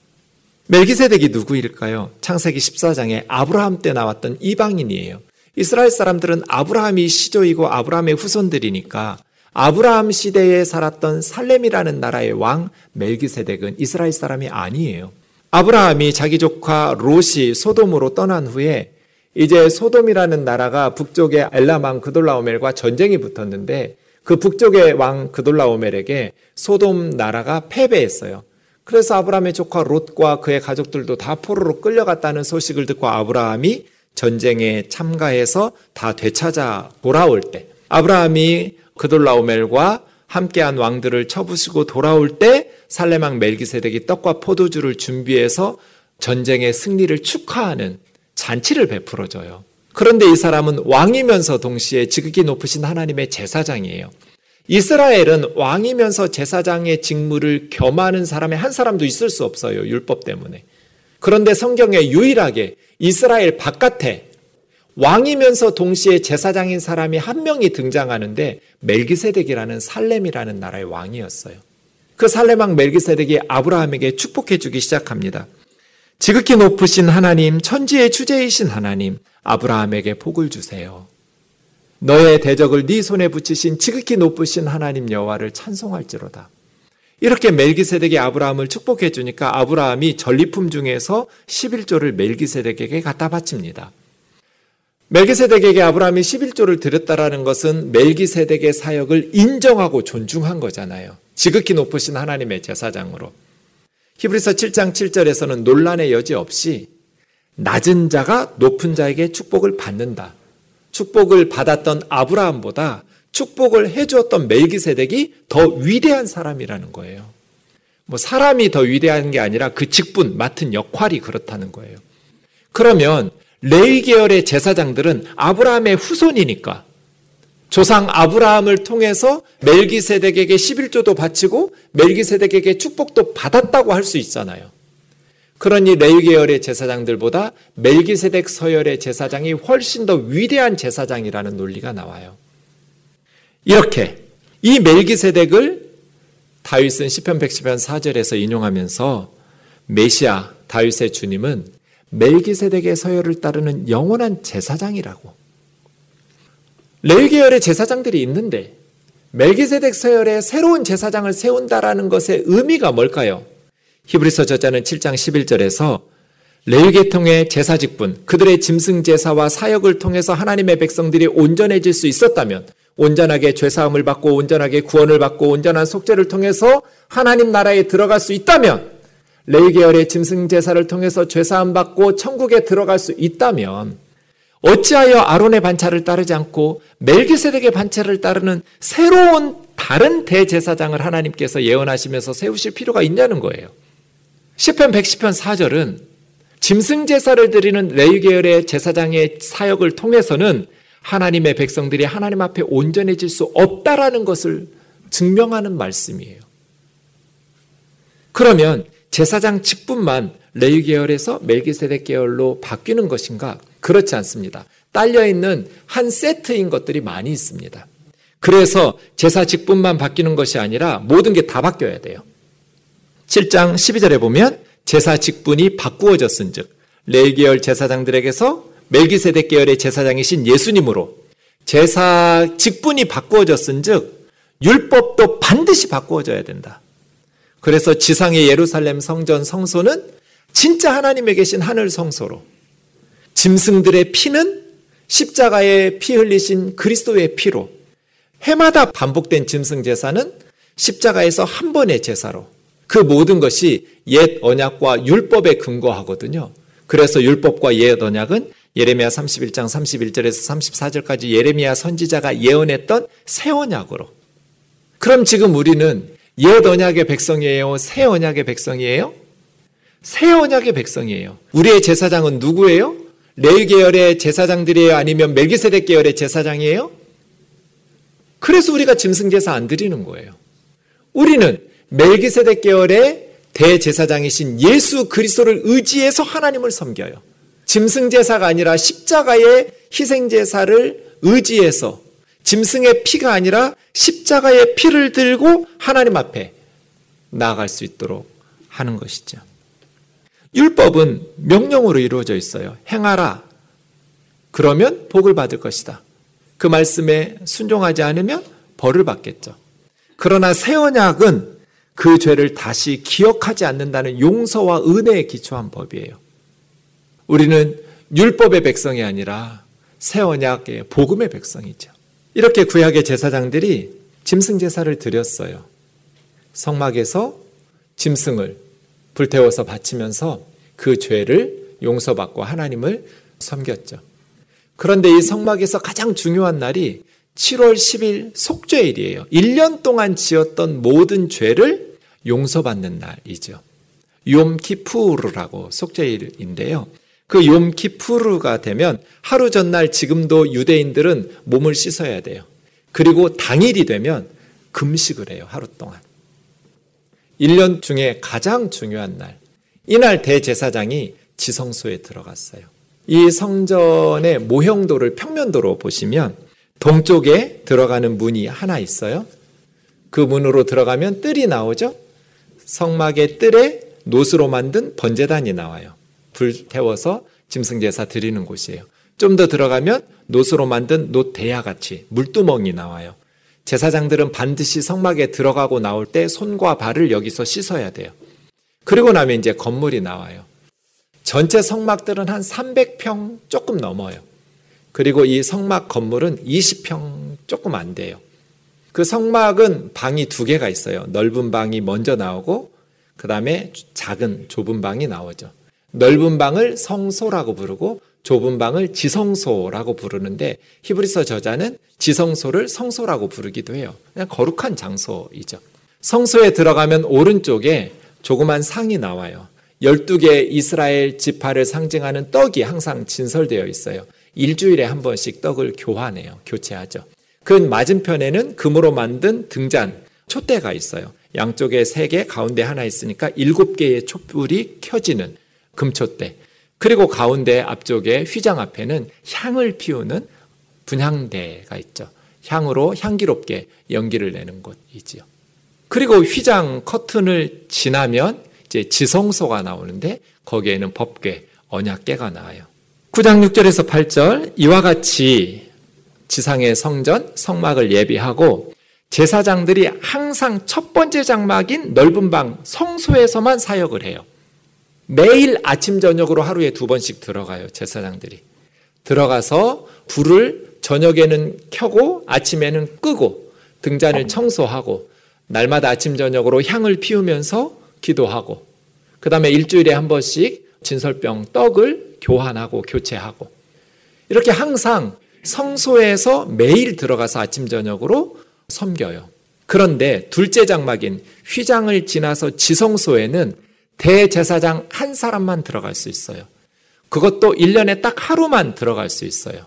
멜기세덱이 누구일까요? 창세기 14장에 아브라함 때 나왔던 이방인이에요. 이스라엘 사람들은 아브라함이 시조이고 아브라함의 후손들이니까 아브라함 시대에 살았던 살렘이라는 나라의 왕 멜기세덱은 이스라엘 사람이 아니에요. 아브라함이 자기 조카 롯이 소돔으로 떠난 후에 이제 소돔이라는 나라가 북쪽의 엘라망 그돌라오멜과 전쟁이 붙었는데 그 북쪽의 왕 그돌라오멜에게 소돔 나라가 패배했어요. 그래서 아브라함의 조카 롯과 그의 가족들도 다 포로로 끌려갔다는 소식을 듣고 아브라함이 전쟁에 참가해서 다 되찾아 돌아올 때 아브라함이 그돌라오멜과 함께한 왕들을 쳐부수고 돌아올 때 살레망 멜기세덱이 떡과 포도주를 준비해서 전쟁의 승리를 축하하는 잔치를 베풀어줘요. 그런데 이 사람은 왕이면서 동시에 지극히 높으신 하나님의 제사장이에요. 이스라엘은 왕이면서 제사장의 직무를 겸하는 사람의 한 사람도 있을 수 없어요. 율법 때문에. 그런데 성경에 유일하게 이스라엘 바깥에 왕이면서 동시에 제사장인 사람이 한 명이 등장하는데 멜기세덱이라는 살렘이라는 나라의 왕이었어요. 그 살렘왕 멜기세덱이 아브라함에게 축복해 주기 시작합니다. 지극히 높으신 하나님, 천지의 주제이신 하나님, 아브라함에게 복을 주세요. 너의 대적을 네 손에 붙이신 지극히 높으신 하나님 여호와를 찬송할지로다. 이렇게 멜기세덱이 아브라함을 축복해 주니까 아브라함이 전리품 중에서 11조를 멜기세덱에게 갖다 바칩니다. 멜기세덱에게 아브라함이 11조를 드렸다라는 것은 멜기세덱의 사역을 인정하고 존중한 거잖아요. 지극히 높으신 하나님의 제사장으로. 히브리서 7장 7절에서는 논란의 여지 없이 낮은 자가 높은 자에게 축복을 받는다. 축복을 받았던 아브라함보다 축복을 해주었던 멜기세덱이 더 위대한 사람이라는 거예요. 뭐 사람이 더 위대한 게 아니라 그 직분 맡은 역할이 그렇다는 거예요. 그러면 레이 계열의 제사장들은 아브라함의 후손이니까 조상 아브라함을 통해서 멜기세덱에게 11조도 바치고 멜기세덱에게 축복도 받았다고 할 수 있잖아요. 그러니 레위 계열의 제사장들보다 멜기세덱 서열의 제사장이 훨씬 더 위대한 제사장이라는 논리가 나와요. 이렇게 이 멜기세덱을 다윗은 시편 110편 4절에서 인용하면서 메시아 다윗의 주님은 멜기세덱의 서열을 따르는 영원한 제사장이라고. 레위 계열의 제사장들이 있는데 멜기세덱 서열의 새로운 제사장을 세운다라는 것의 의미가 뭘까요? 히브리서 저자는 7장 11절에서 레위 계통의 제사 직분, 그들의 짐승 제사와 사역을 통해서 하나님의 백성들이 온전해질 수 있었다면 온전하게 죄 사함을 받고 온전하게 구원을 받고 온전한 속죄를 통해서 하나님 나라에 들어갈 수 있다면 레위 계열의 짐승 제사를 통해서 죄 사함 받고 천국에 들어갈 수 있다면 어찌하여 아론의 반차를 따르지 않고 멜기세덱의 반차를 따르는 새로운 다른 대제사장을 하나님께서 예언하시면서 세우실 필요가 있냐는 거예요. 시편 110편 4절은 짐승 제사를 드리는 레위 계열의 제사장의 사역을 통해서는 하나님의 백성들이 하나님 앞에 온전해질 수 없다라는 것을 증명하는 말씀이에요. 그러면 제사장 직분만 레위 계열에서 멜기세덱 계열로 바뀌는 것인가? 그렇지 않습니다. 딸려 있는 한 세트인 것들이 많이 있습니다. 그래서 제사 직분만 바뀌는 것이 아니라 모든 게 다 바뀌어야 돼요. 7장 12절에 보면 제사 직분이 바꾸어졌은즉 레위 계열 제사장들에게서 멜기세덱 계열의 제사장이신 예수님으로 제사 직분이 바꾸어졌은즉 율법도 반드시 바꾸어져야 된다. 그래서 지상의 예루살렘 성전 성소는 진짜 하나님에 계신 하늘 성소로 짐승들의 피는 십자가에 피 흘리신 그리스도의 피로 해마다 반복된 짐승 제사는 십자가에서 한 번의 제사로 그 모든 것이 옛 언약과 율법에 근거하거든요. 그래서 율법과 옛 언약은 예레미야 31장 31절에서 34절까지 예레미야 선지자가 예언했던 새 언약으로. 그럼 지금 우리는 옛 언약의 백성이에요? 새 언약의 백성이에요? 새 언약의 백성이에요. 우리의 제사장은 누구예요? 레위 계열의 제사장들이에요? 아니면 멜기세덱 계열의 제사장이에요? 그래서 우리가 짐승 제사 안 드리는 거예요. 우리는 멜기세덱 계열의 대제사장이신 예수 그리스도를 의지해서 하나님을 섬겨요. 짐승 제사가 아니라 십자가의 희생 제사를 의지해서 짐승의 피가 아니라 십자가의 피를 들고 하나님 앞에 나아갈 수 있도록 하는 것이죠. 율법은 명령으로 이루어져 있어요. 행하라. 그러면 복을 받을 것이다. 그 말씀에 순종하지 않으면 벌을 받겠죠. 그러나 새 언약은 그 죄를 다시 기억하지 않는다는 용서와 은혜에 기초한 법이에요. 우리는 율법의 백성이 아니라 새 언약의 복음의 백성이죠. 이렇게 구약의 제사장들이 짐승 제사를 드렸어요. 성막에서 짐승을 불태워서 바치면서 그 죄를 용서받고 하나님을 섬겼죠. 그런데 이 성막에서 가장 중요한 날이 7월 10일 속죄일이에요. 1년 동안 지었던 모든 죄를 용서받는 날이죠. 욤키푸르라고 속죄일인데요. 그 욤키푸르가 되면 하루 전날 지금도 유대인들은 몸을 씻어야 돼요. 그리고 당일이 되면 금식을 해요. 하루 동안. 1년 중에 가장 중요한 날. 이날 대제사장이 지성소에 들어갔어요. 이 성전의 모형도를 평면도로 보시면 동쪽에 들어가는 문이 하나 있어요. 그 문으로 들어가면 뜰이 나오죠. 성막의 뜰에 놋으로 만든 번제단이 나와요. 불 태워서 짐승 제사 드리는 곳이에요. 좀 더 들어가면 놋으로 만든 놋 대야 같이 물두멍이 나와요. 제사장들은 반드시 성막에 들어가고 나올 때 손과 발을 여기서 씻어야 돼요. 그리고 나면 이제 건물이 나와요. 전체 성막들은 한 300평 조금 넘어요. 그리고 이 성막 건물은 20평 조금 안 돼요. 그 성막은 방이 두 개가 있어요. 넓은 방이 먼저 나오고, 그 다음에 작은 좁은 방이 나오죠. 넓은 방을 성소라고 부르고 좁은 방을 지성소라고 부르는데 히브리서 저자는 지성소를 성소라고 부르기도 해요. 그냥 거룩한 장소이죠. 성소에 들어가면 오른쪽에 조그만 상이 나와요. 12개 이스라엘 지파를 상징하는 떡이 항상 진설되어 있어요. 일주일에 한 번씩 떡을 교환해요. 교체하죠. 그 맞은편에는 금으로 만든 등잔, 촛대가 있어요. 양쪽에 3개, 가운데 하나 있으니까 7개의 촛불이 켜지는 금촛대. 그리고 가운데 앞쪽에 휘장 앞에는 향을 피우는 분향대가 있죠. 향으로 향기롭게 연기를 내는 곳이지요. 그리고 휘장 커튼을 지나면 이제 지성소가 나오는데 거기에는 법궤, 언약궤가 나와요. 9장 6절에서 8절 이와 같이 지상의 성전, 성막을 예비하고 제사장들이 항상 첫 번째 장막인 넓은 방 성소에서만 사역을 해요. 매일 아침 저녁으로 하루에 두 번씩 들어가요. 제사장들이. 들어가서 불을 저녁에는 켜고 아침에는 끄고 등잔을 청소하고 날마다 아침 저녁으로 향을 피우면서 기도하고 그 다음에 일주일에 한 번씩 진설병 떡을 교환하고 교체하고 이렇게 항상 성소에서 매일 들어가서 아침 저녁으로 섬겨요. 그런데 둘째 장막인 휘장을 지나서 지성소에는 대제사장 한 사람만 들어갈 수 있어요. 그것도 1년에 딱 하루만 들어갈 수 있어요.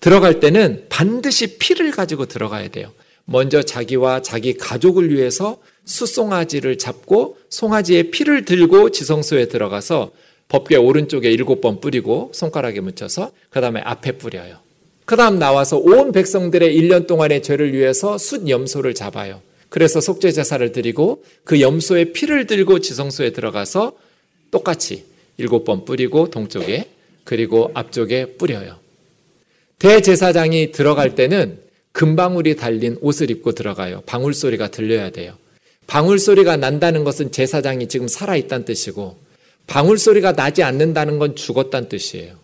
들어갈 때는 반드시 피를 가지고 들어가야 돼요. 먼저 자기와 자기 가족을 위해서 수송아지를 잡고 송아지의 피를 들고 지성소에 들어가서 법궤 오른쪽에 일곱 번 뿌리고 손가락에 묻혀서 그 다음에 앞에 뿌려요. 그 다음 나와서 온 백성들의 1년 동안의 죄를 위해서 숫 염소를 잡아요. 그래서 속죄 제사를 드리고 그 염소의 피를 들고 지성소에 들어가서 똑같이 일곱 번 뿌리고 동쪽에 그리고 앞쪽에 뿌려요. 대제사장이 들어갈 때는 금방울이 달린 옷을 입고 들어가요. 방울 소리가 들려야 돼요. 방울 소리가 난다는 것은 제사장이 지금 살아 있다는 뜻이고 방울 소리가 나지 않는다는 건 죽었다는 뜻이에요.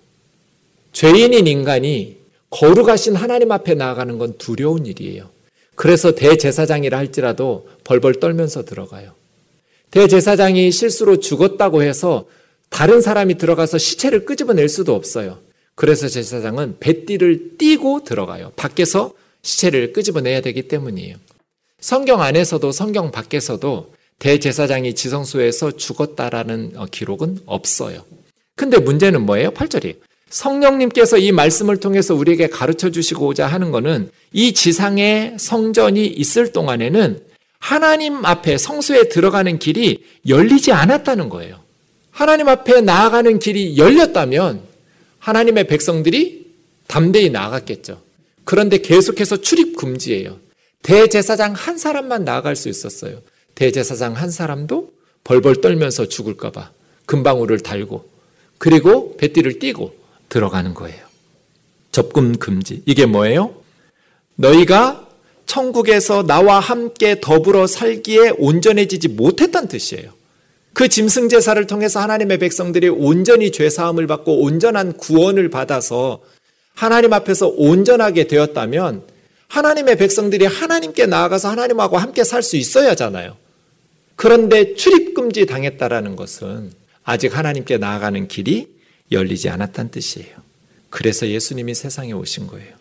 죄인인 인간이 거룩하신 하나님 앞에 나아가는 건 두려운 일이에요. 그래서 대제사장이라 할지라도 벌벌 떨면서 들어가요. 대제사장이 실수로 죽었다고 해서 다른 사람이 들어가서 시체를 끄집어낼 수도 없어요. 그래서 제사장은 배띠를 띠고 들어가요. 밖에서 시체를 끄집어내야 되기 때문이에요. 성경 안에서도 성경 밖에서도 대제사장이 지성소에서 죽었다라는 어, 기록은 없어요. 근데 문제는 뭐예요? 8절이. 성령님께서 이 말씀을 통해서 우리에게 가르쳐 주시고자 하는 것은 이 지상에 성전이 있을 동안에는 하나님 앞에 성소에 들어가는 길이 열리지 않았다는 거예요. 하나님 앞에 나아가는 길이 열렸다면 하나님의 백성들이 담대히 나아갔겠죠. 그런데 계속해서 출입 금지예요. 대제사장 한 사람만 나아갈 수 있었어요. 대제사장 한 사람도 벌벌 떨면서 죽을까봐 금방울을 달고 그리고 배띠를 띠고 들어가는 거예요. 접근 금지. 이게 뭐예요? 너희가 천국에서 나와 함께 더불어 살기에 온전해지지 못했다는 뜻이에요. 그 짐승 제사를 통해서 하나님의 백성들이 온전히 죄 사함을 받고 온전한 구원을 받아서 하나님 앞에서 온전하게 되었다면 하나님의 백성들이 하나님께 나아가서 하나님하고 함께 살 수 있어야 하잖아요. 그런데 출입 금지 당했다라는 것은 아직 하나님께 나아가는 길이 열리지 않았다는 뜻이에요. 그래서 예수님이 세상에 오신 거예요.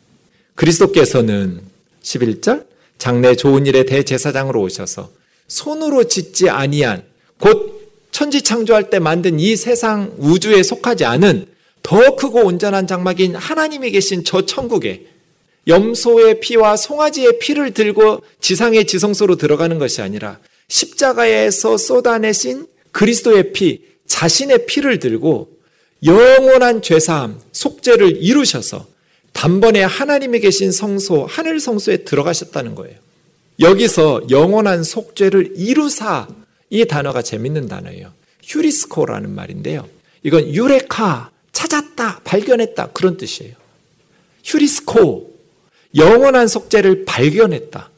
그리스도께서는 11절 장래 좋은 일의 대제사장으로 오셔서 손으로 짓지 아니한 곧 천지 창조할 때 만든 이 세상 우주에 속하지 않은 더 크고 온전한 장막인 하나님이 계신 저 천국에 염소의 피와 송아지의 피를 들고 지상의 지성소로 들어가는 것이 아니라 십자가에서 쏟아내신 그리스도의 피, 자신의 피를 들고 영원한 죄사함, 속죄를 이루셔서 단번에 하나님이 계신 성소, 하늘 성소에 들어가셨다는 거예요. 여기서 영원한 속죄를 이루사 이 단어가 재밌는 단어예요. 휴리스코라는 말인데요. 이건 유레카, 찾았다, 발견했다 그런 뜻이에요. 휴리스코, 영원한 속죄를 발견했다.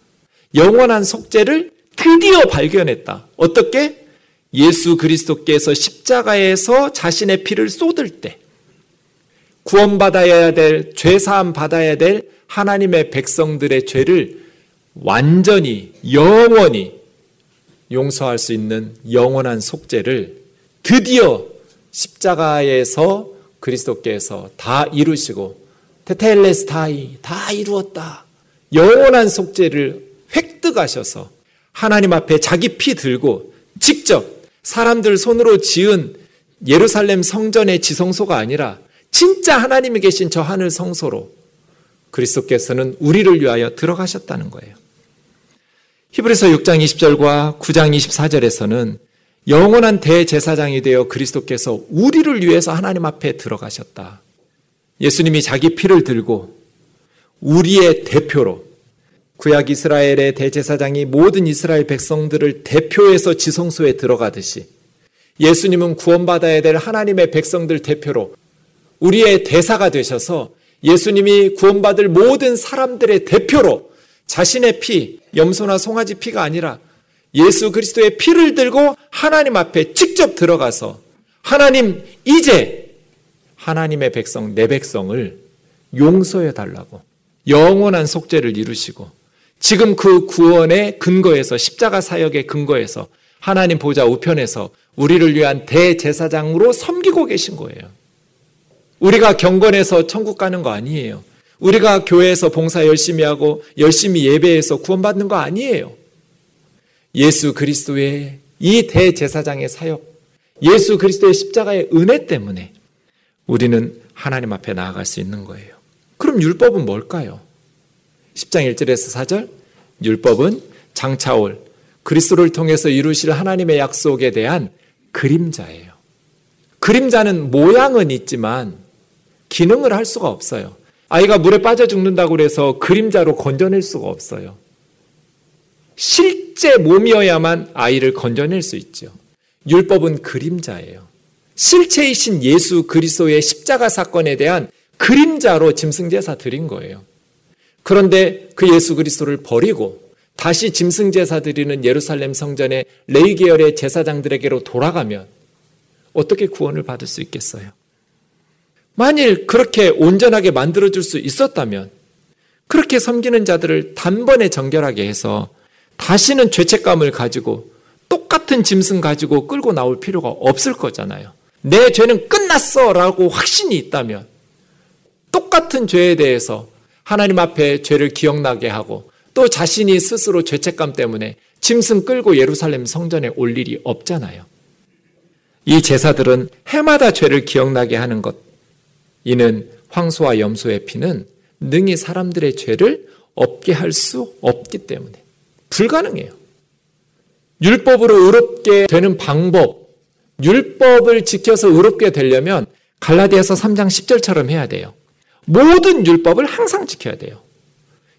영원한 속죄를 드디어 발견했다. 어떻게? 예수 그리스도께서 십자가에서 자신의 피를 쏟을 때 구원받아야 될, 죄사함 받아야 될 하나님의 백성들의 죄를 완전히, 영원히 용서할 수 있는 영원한 속죄를 드디어 십자가에서 그리스도께서 다 이루시고 테텔레스타이 다 이루었다. 영원한 속죄를 획득하셔서 하나님 앞에 자기 피 들고 직접 사람들 손으로 지은 예루살렘 성전의 지성소가 아니라 진짜 하나님이 계신 저 하늘 성소로 그리스도께서는 우리를 위하여 들어가셨다는 거예요. 히브리서 6장 20절과 9장 24절에서는 영원한 대제사장이 되어 그리스도께서 우리를 위해서 하나님 앞에 들어가셨다. 예수님이 자기 피를 들고 우리의 대표로 구약 이스라엘의 대제사장이 모든 이스라엘 백성들을 대표해서 지성소에 들어가듯이 예수님은 구원받아야 될 하나님의 백성들 대표로 우리의 대사가 되셔서 예수님이 구원받을 모든 사람들의 대표로 자신의 피, 염소나 송아지 피가 아니라 예수 그리스도의 피를 들고 하나님 앞에 직접 들어가서 하나님 이제 하나님의 백성 내 백성을 용서해 달라고 영원한 속죄를 이루시고 지금 그 구원의 근거에서 십자가 사역의 근거에서 하나님 보좌 우편에서 우리를 위한 대제사장으로 섬기고 계신 거예요. 우리가 경건해서 천국 가는 거 아니에요. 우리가 교회에서 봉사 열심히 하고 열심히 예배해서 구원받는 거 아니에요. 예수 그리스도의 이 대제사장의 사역, 예수 그리스도의 십자가의 은혜 때문에 우리는 하나님 앞에 나아갈 수 있는 거예요. 그럼 율법은 뭘까요? 10장 1절에서 4절 율법은 장차올 그리스도를 통해서 이루실 하나님의 약속에 대한 그림자예요. 그림자는 모양은 있지만 기능을 할 수가 없어요. 아이가 물에 빠져 죽는다고 그래서 그림자로 건져낼 수가 없어요. 실제 몸이어야만 아이를 건져낼 수 있죠. 율법은 그림자예요. 실체이신 예수 그리스도의 십자가 사건에 대한 그림자로 짐승제사 드린 거예요. 그런데 그 예수 그리스도를 버리고 다시 짐승 제사 드리는 예루살렘 성전의 레이 계열의 제사장들에게로 돌아가면 어떻게 구원을 받을 수 있겠어요? 만일 그렇게 온전하게 만들어 줄 수 있었다면 그렇게 섬기는 자들을 단번에 정결하게 해서 다시는 죄책감을 가지고 똑같은 짐승 가지고 끌고 나올 필요가 없을 거잖아요. 내 죄는 끝났어 라고 확신이 있다면 똑같은 죄에 대해서 하나님 앞에 죄를 기억나게 하고 또 자신이 스스로 죄책감 때문에 짐승 끌고 예루살렘 성전에 올 일이 없잖아요. 이 제사들은 해마다 죄를 기억나게 하는 것. 이는 황소와 염소의 피는 능히 사람들의 죄를 없게 할 수 없기 때문에 불가능해요. 율법으로 의롭게 되는 방법, 율법을 지켜서 의롭게 되려면 갈라디아서 3장 10절처럼 해야 돼요. 모든 율법을 항상 지켜야 돼요.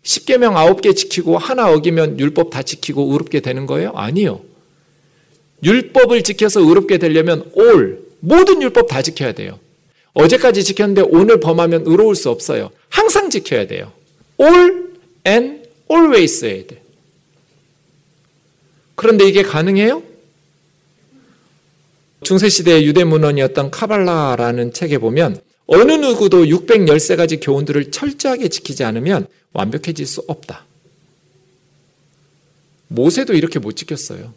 10계명 9개 지키고 하나 어기면 율법 다 지키고 의롭게 되는 거예요? 아니요. 율법을 지켜서 의롭게 되려면 올 모든 율법 다 지켜야 돼요. 어제까지 지켰는데 오늘 범하면 의로울 수 없어요. 항상 지켜야 돼요. all and always 해야 돼. 그런데 이게 가능해요? 중세시대의 유대문헌이었던 카발라라는 책에 보면 어느 누구도 613가지 교훈들을 철저하게 지키지 않으면 완벽해질 수 없다. 모세도 이렇게 못 지켰어요.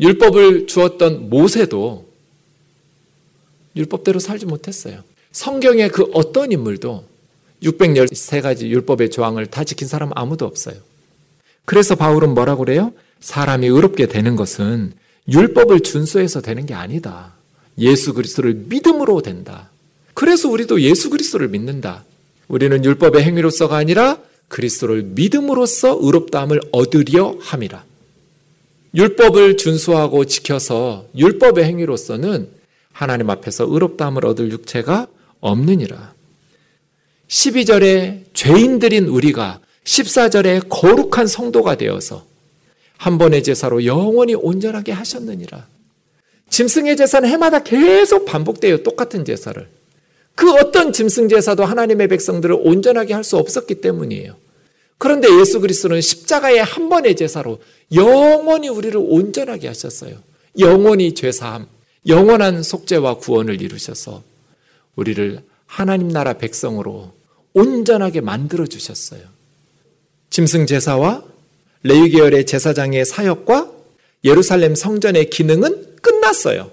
율법을 주었던 모세도 율법대로 살지 못했어요. 성경의 그 어떤 인물도 613가지 율법의 조항을 다 지킨 사람 아무도 없어요. 그래서 바울은 뭐라고 그래요? 사람이 의롭게 되는 것은 율법을 준수해서 되는 게 아니다. 예수 그리스도를 믿음으로 된다. 그래서 우리도 예수 그리스도를 믿는다. 우리는 율법의 행위로서가 아니라 그리스도를 믿음으로써 의롭다함을 얻으려 함이라. 율법을 준수하고 지켜서 율법의 행위로서는 하나님 앞에서 의롭다함을 얻을 육체가 없느니라. 12절에 죄인들인 우리가 14절에 거룩한 성도가 되어서 한 번의 제사로 영원히 온전하게 하셨느니라. 짐승의 제사는 해마다 계속 반복돼요. 똑같은 제사를. 그 어떤 짐승 제사도 하나님의 백성들을 온전하게 할 수 없었기 때문이에요. 그런데 예수 그리스도는 십자가의 한 번의 제사로 영원히 우리를 온전하게 하셨어요. 영원히 죄사함, 영원한 속죄와 구원을 이루셔서 우리를 하나님 나라 백성으로 온전하게 만들어 주셨어요. 짐승 제사와 레위 계열의 제사장의 사역과 예루살렘 성전의 기능은 끝났어요.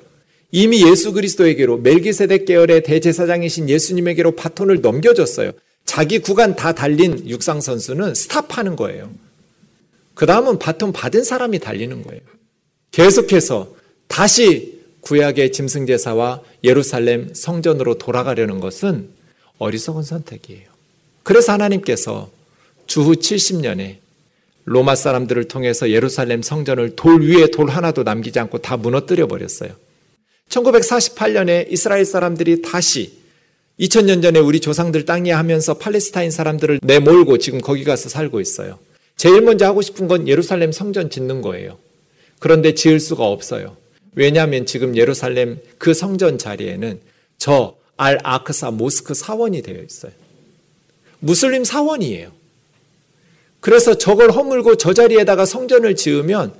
이미 예수 그리스도에게로 멜기세덱 계열의 대제사장이신 예수님에게로 바톤을 넘겨줬어요. 자기 구간 다 달린 육상 선수는 스탑하는 거예요. 그 다음은 바톤 받은 사람이 달리는 거예요. 계속해서 다시 구약의 짐승 제사와 예루살렘 성전으로 돌아가려는 것은 어리석은 선택이에요. 그래서 하나님께서 주후 70년에 로마 사람들을 통해서 예루살렘 성전을 돌 위에 돌 하나도 남기지 않고 다 무너뜨려 버렸어요. 1948년에 이스라엘 사람들이 다시 2000년 전에 우리 조상들 땅이 하면서 팔레스타인 사람들을 내몰고 지금 거기 가서 살고 있어요. 제일 먼저 하고 싶은 건 예루살렘 성전 짓는 거예요. 그런데 지을 수가 없어요. 왜냐하면 지금 예루살렘 그 성전 자리에는 저 알 아크사 모스크 사원이 되어 있어요. 무슬림 사원이에요. 그래서 저걸 허물고 저 자리에다가 성전을 지으면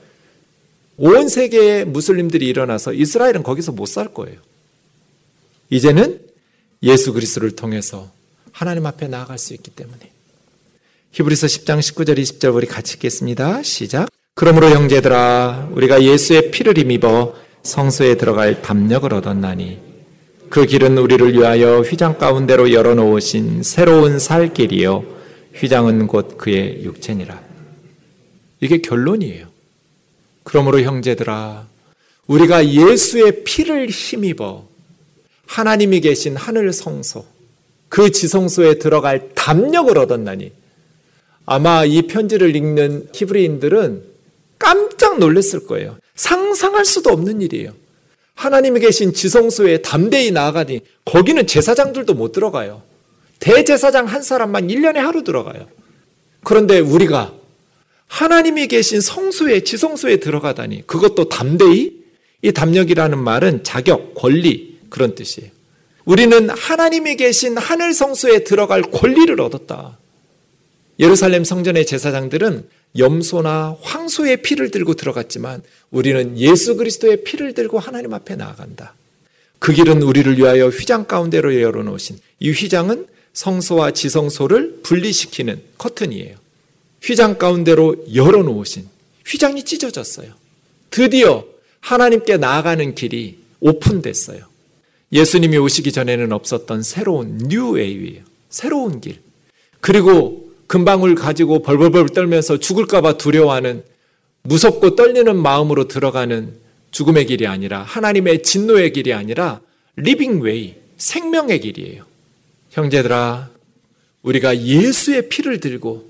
온 세계의 무슬림들이 일어나서 이스라엘은 거기서 못 살 거예요. 이제는 예수 그리스도를 통해서 하나님 앞에 나아갈 수 있기 때문에. 히브리서 10장 19절 20절 우리 같이 읽겠습니다. 시작. 그러므로 형제들아 우리가 예수의 피를 힘입어 성소에 들어갈 담력을 얻었나니 그 길은 우리를 위하여 휘장 가운데로 열어 놓으신 새로운 살 길이요 휘장은 곧 그의 육체니라. 이게 결론이에요. 그러므로 형제들아 우리가 예수의 피를 힘입어 하나님이 계신 하늘 성소 그 지성소에 들어갈 담력을 얻었나니 아마 이 편지를 읽는 히브리인들은 깜짝 놀랐을 거예요. 상상할 수도 없는 일이에요. 하나님이 계신 지성소에 담대히 나아가니 거기는 제사장들도 못 들어가요. 대제사장 한 사람만 1년에 하루 들어가요. 그런데 우리가 하나님이 계신 성소에 지성소에 들어가다니 그것도 담대히 이 담력이라는 말은 자격, 권리 그런 뜻이에요. 우리는 하나님이 계신 하늘 성소에 들어갈 권리를 얻었다. 예루살렘 성전의 제사장들은 염소나 황소의 피를 들고 들어갔지만 우리는 예수 그리스도의 피를 들고 하나님 앞에 나아간다. 그 길은 우리를 위하여 휘장 가운데로 열어놓으신 이 휘장은 성소와 지성소를 분리시키는 커튼이에요. 휘장 가운데로 열어놓으신 휘장이 찢어졌어요. 드디어 하나님께 나아가는 길이 오픈됐어요. 예수님이 오시기 전에는 없었던 새로운 뉴웨이예요. 새로운 길. 그리고 금방울 가지고 벌벌벌 떨면서 죽을까봐 두려워하는 무섭고 떨리는 마음으로 들어가는 죽음의 길이 아니라 하나님의 진노의 길이 아니라 living way, 생명의 길이에요. 형제들아, 우리가 예수의 피를 들고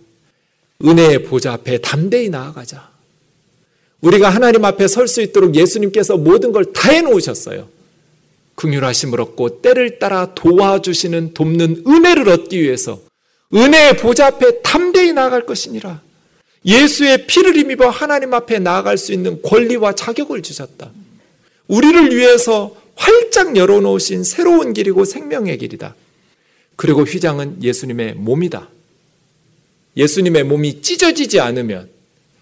은혜의 보좌 앞에 담대히 나아가자. 우리가 하나님 앞에 설 수 있도록 예수님께서 모든 걸 다 해놓으셨어요. 긍휼하심을 얻고 때를 따라 도와주시는 돕는 은혜를 얻기 위해서 은혜의 보좌 앞에 담대히 나아갈 것이니라. 예수의 피를 힘입어 하나님 앞에 나아갈 수 있는 권리와 자격을 주셨다. 우리를 위해서 활짝 열어놓으신 새로운 길이고 생명의 길이다. 그리고 휘장은 예수님의 몸이다. 예수님의 몸이 찢어지지 않으면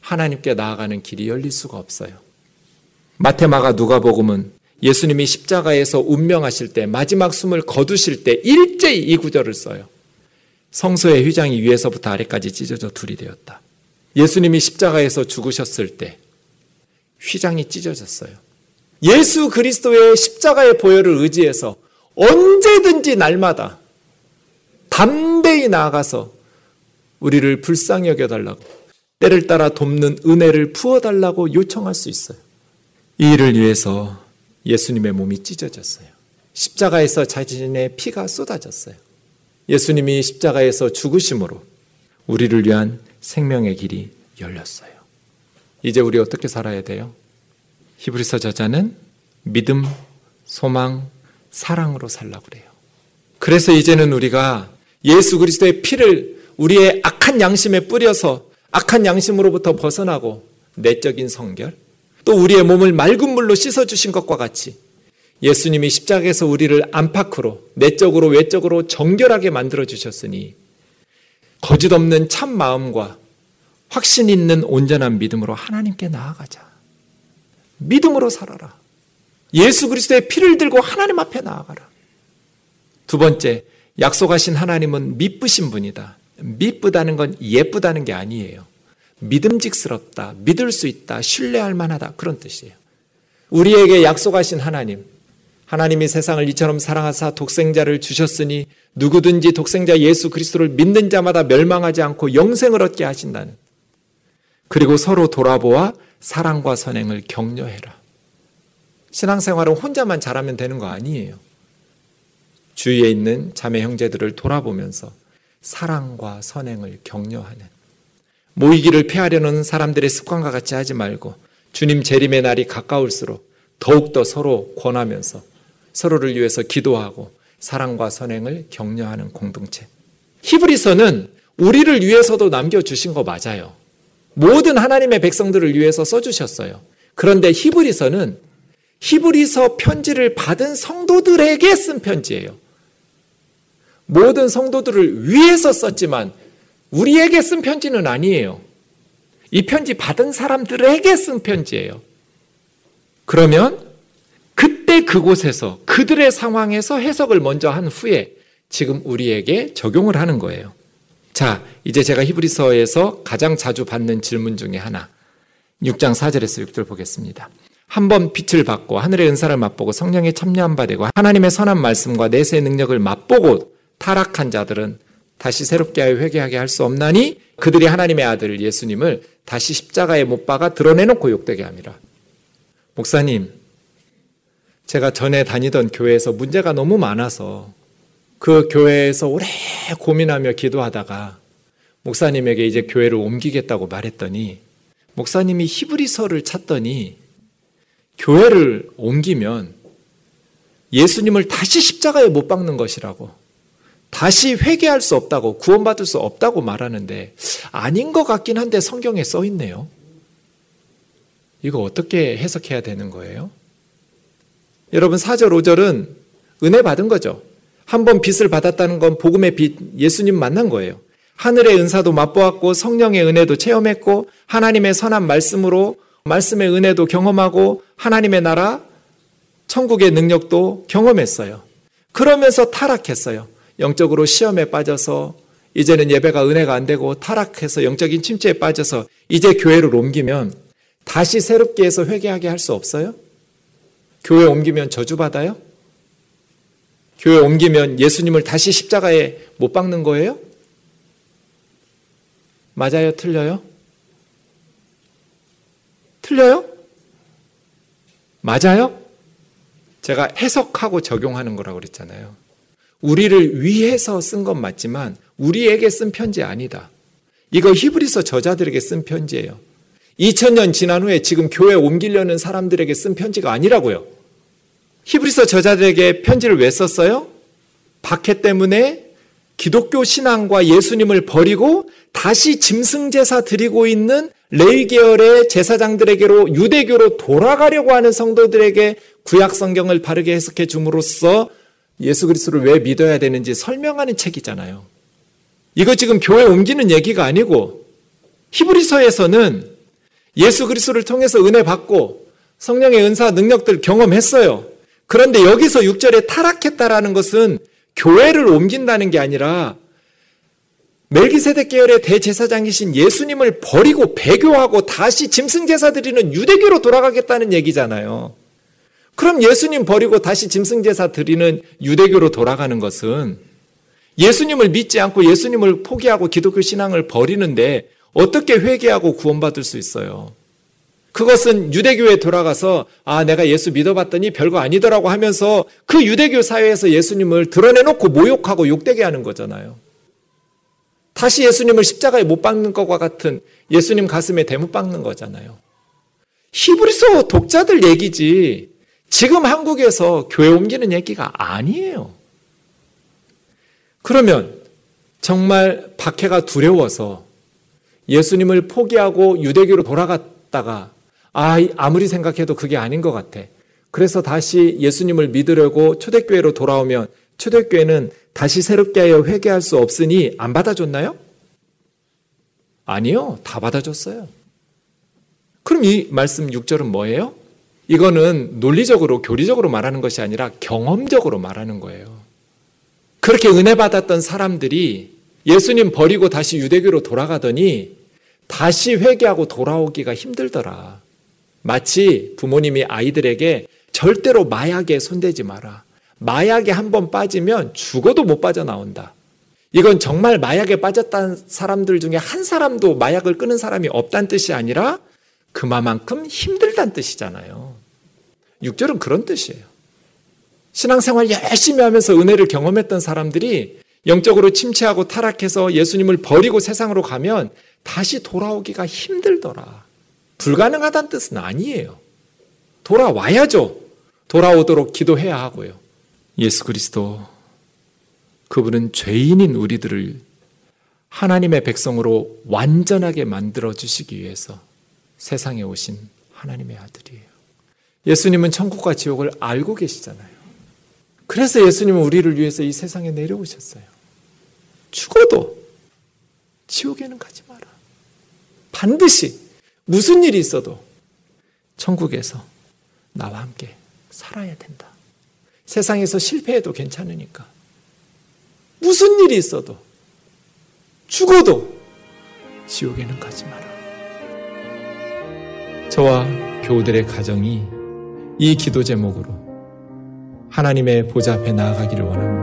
하나님께 나아가는 길이 열릴 수가 없어요. 마테마가 누가복음은 예수님이 십자가에서 운명하실 때 마지막 숨을 거두실 때 일제히 이 구절을 써요. 성소의 휘장이 위에서부터 아래까지 찢어져 둘이 되었다. 예수님이 십자가에서 죽으셨을 때 휘장이 찢어졌어요. 예수 그리스도의 십자가의 보혈을 의지해서 언제든지 날마다 담대히 나아가서 우리를 불쌍히 여겨달라고 때를 따라 돕는 은혜를 부어달라고 요청할 수 있어요. 이 일을 위해서 예수님의 몸이 찢어졌어요. 십자가에서 자신의 피가 쏟아졌어요. 예수님이 십자가에서 죽으심으로 우리를 위한 생명의 길이 열렸어요. 이제 우리 어떻게 살아야 돼요? 히브리서 저자는 믿음, 소망, 사랑으로 살라고 그래요. 그래서 이제는 우리가 예수 그리스도의 피를 우리의 악한 양심에 뿌려서 악한 양심으로부터 벗어나고 내적인 성결, 또 우리의 몸을 맑은 물로 씻어주신 것과 같이 예수님이 십자가에서 우리를 안팎으로, 내적으로, 외적으로 정결하게 만들어주셨으니 거짓 없는 참 마음과 확신 있는 온전한 믿음으로 하나님께 나아가자. 믿음으로 살아라. 예수 그리스도의 피를 들고 하나님 앞에 나아가라. 두 번째, 약속하신 하나님은 미쁘신 분이다. 미쁘다는 건 예쁘다는 게 아니에요. 믿음직스럽다, 믿을 수 있다, 신뢰할 만하다 그런 뜻이에요. 우리에게 약속하신 하나님, 하나님이 세상을 이처럼 사랑하사 독생자를 주셨으니 누구든지 독생자 예수 그리스도를 믿는 자마다 멸망하지 않고 영생을 얻게 하신다는. 그리고 서로 돌아보아 사랑과 선행을 격려해라. 신앙생활은 혼자만 잘하면 되는 거 아니에요. 주위에 있는 자매 형제들을 돌아보면서 사랑과 선행을 격려하는 모이기를 피하려는 사람들의 습관과 같이 하지 말고 주님 재림의 날이 가까울수록 더욱더 서로 권하면서 서로를 위해서 기도하고 사랑과 선행을 격려하는 공동체. 히브리서는 우리를 위해서도 남겨주신 거 맞아요. 모든 하나님의 백성들을 위해서 써주셨어요. 그런데 히브리서는 히브리서 편지를 받은 성도들에게 쓴 편지예요. 모든 성도들을 위해서 썼지만 우리에게 쓴 편지는 아니에요. 이 편지 받은 사람들에게 쓴 편지예요. 그러면 그때 그곳에서 그들의 상황에서 해석을 먼저 한 후에 지금 우리에게 적용을 하는 거예요. 자, 이제 제가 히브리서에서 가장 자주 받는 질문 중에 하나. 6장 4절에서 6절 보겠습니다. 한 번 빛을 받고 하늘의 은사를 맛보고 성령에 참여한 바 되고 하나님의 선한 말씀과 내세의 능력을 맛보고 타락한 자들은 다시 새롭게 하여 회개하게 할 수 없나니 그들이 하나님의 아들 예수님을 다시 십자가에 못 박아 드러내놓고 욕되게 합니다. 목사님, 제가 전에 다니던 교회에서 문제가 너무 많아서 그 교회에서 오래 고민하며 기도하다가 목사님에게 이제 교회를 옮기겠다고 말했더니 목사님이 히브리서를 찾더니 교회를 옮기면 예수님을 다시 십자가에 못 박는 것이라고 다시 회개할 수 없다고 구원받을 수 없다고 말하는데 아닌 것 같긴 한데 성경에 써 있네요. 이거 어떻게 해석해야 되는 거예요? 여러분 4절 5절은 은혜 받은 거죠. 한 번 빛을 받았다는 건 복음의 빛 예수님 만난 거예요. 하늘의 은사도 맛보았고 성령의 은혜도 체험했고 하나님의 선한 말씀으로 말씀의 은혜도 경험하고 하나님의 나라 천국의 능력도 경험했어요. 그러면서 타락했어요. 영적으로 시험에 빠져서 이제는 예배가 은혜가 안 되고 타락해서 영적인 침체에 빠져서 이제 교회를 옮기면 다시 새롭게 해서 회개하게 할 수 없어요? 교회 옮기면 저주받아요? 교회 옮기면 예수님을 다시 십자가에 못 박는 거예요? 맞아요? 틀려요? 틀려요? 맞아요? 제가 해석하고 적용하는 거라고 그랬잖아요. 우리를 위해서 쓴 건 맞지만 우리에게 쓴 편지 아니다. 이거 히브리서 저자들에게 쓴 편지예요. 2000년 지난 후에 지금 교회 옮기려는 사람들에게 쓴 편지가 아니라고요. 히브리서 저자들에게 편지를 왜 썼어요? 박해 때문에 기독교 신앙과 예수님을 버리고 다시 짐승 제사 드리고 있는 레이 계열의 제사장들에게로 유대교로 돌아가려고 하는 성도들에게 구약 성경을 바르게 해석해 줌으로써 예수 그리스도를 왜 믿어야 되는지 설명하는 책이잖아요. 이거 지금 교회 옮기는 얘기가 아니고 히브리서에서는 예수 그리스도를 통해서 은혜 받고 성령의 은사 능력들 경험했어요. 그런데 여기서 6절에 타락했다라는 것은 교회를 옮긴다는 게 아니라 멜기세덱 계열의 대제사장이신 예수님을 버리고 배교하고 다시 짐승 제사 드리는 유대교로 돌아가겠다는 얘기잖아요. 그럼 예수님 버리고 다시 짐승 제사 드리는 유대교로 돌아가는 것은 예수님을 믿지 않고 예수님을 포기하고 기독교 신앙을 버리는데 어떻게 회개하고 구원받을 수 있어요? 그것은 유대교에 돌아가서 아 내가 예수 믿어봤더니 별거 아니더라고 하면서 그 유대교 사회에서 예수님을 드러내놓고 모욕하고 욕되게 하는 거잖아요. 다시 예수님을 십자가에 못 박는 것과 같은 예수님 가슴에 대못 박는 거잖아요. 히브리서 독자들 얘기지 지금 한국에서 교회 옮기는 얘기가 아니에요. 그러면 정말 박해가 두려워서 예수님을 포기하고 유대교로 돌아갔다가 아, 아무리 생각해도 그게 아닌 것 같아. 그래서 다시 예수님을 믿으려고 초대교회로 돌아오면 초대교회는 다시 새롭게 하여 회개할 수 없으니 안 받아줬나요? 아니요. 다 받아줬어요. 그럼 이 말씀 6절은 뭐예요? 이거는 논리적으로, 교리적으로 말하는 것이 아니라 경험적으로 말하는 거예요. 그렇게 은혜 받았던 사람들이 예수님 버리고 다시 유대교로 돌아가더니 다시 회개하고 돌아오기가 힘들더라. 마치 부모님이 아이들에게 절대로 마약에 손대지 마라. 마약에 한 번 빠지면 죽어도 못 빠져나온다. 이건 정말 마약에 빠졌다는 사람들 중에 한 사람도 마약을 끊은 사람이 없다는 뜻이 아니라 그만큼 힘들다는 뜻이잖아요. 6절은 그런 뜻이에요. 신앙생활 열심히 하면서 은혜를 경험했던 사람들이 영적으로 침체하고 타락해서 예수님을 버리고 세상으로 가면 다시 돌아오기가 힘들더라. 불가능하다는 뜻은 아니에요. 돌아와야죠. 돌아오도록 기도해야 하고요. 예수 그리스도, 그분은 죄인인 우리들을 하나님의 백성으로 완전하게 만들어 주시기 위해서 세상에 오신 하나님의 아들이에요. 예수님은 천국과 지옥을 알고 계시잖아요. 그래서 예수님은 우리를 위해서 이 세상에 내려오셨어요. 죽어도 지옥에는 가지 마라. 반드시 무슨 일이 있어도 천국에서 나와 함께 살아야 된다. 세상에서 실패해도 괜찮으니까. 무슨 일이 있어도 죽어도 지옥에는 가지 마라. 저와 교우들의 가정이 이 기도 제목으로 하나님의 보좌 앞에 나아가기를 원합니다.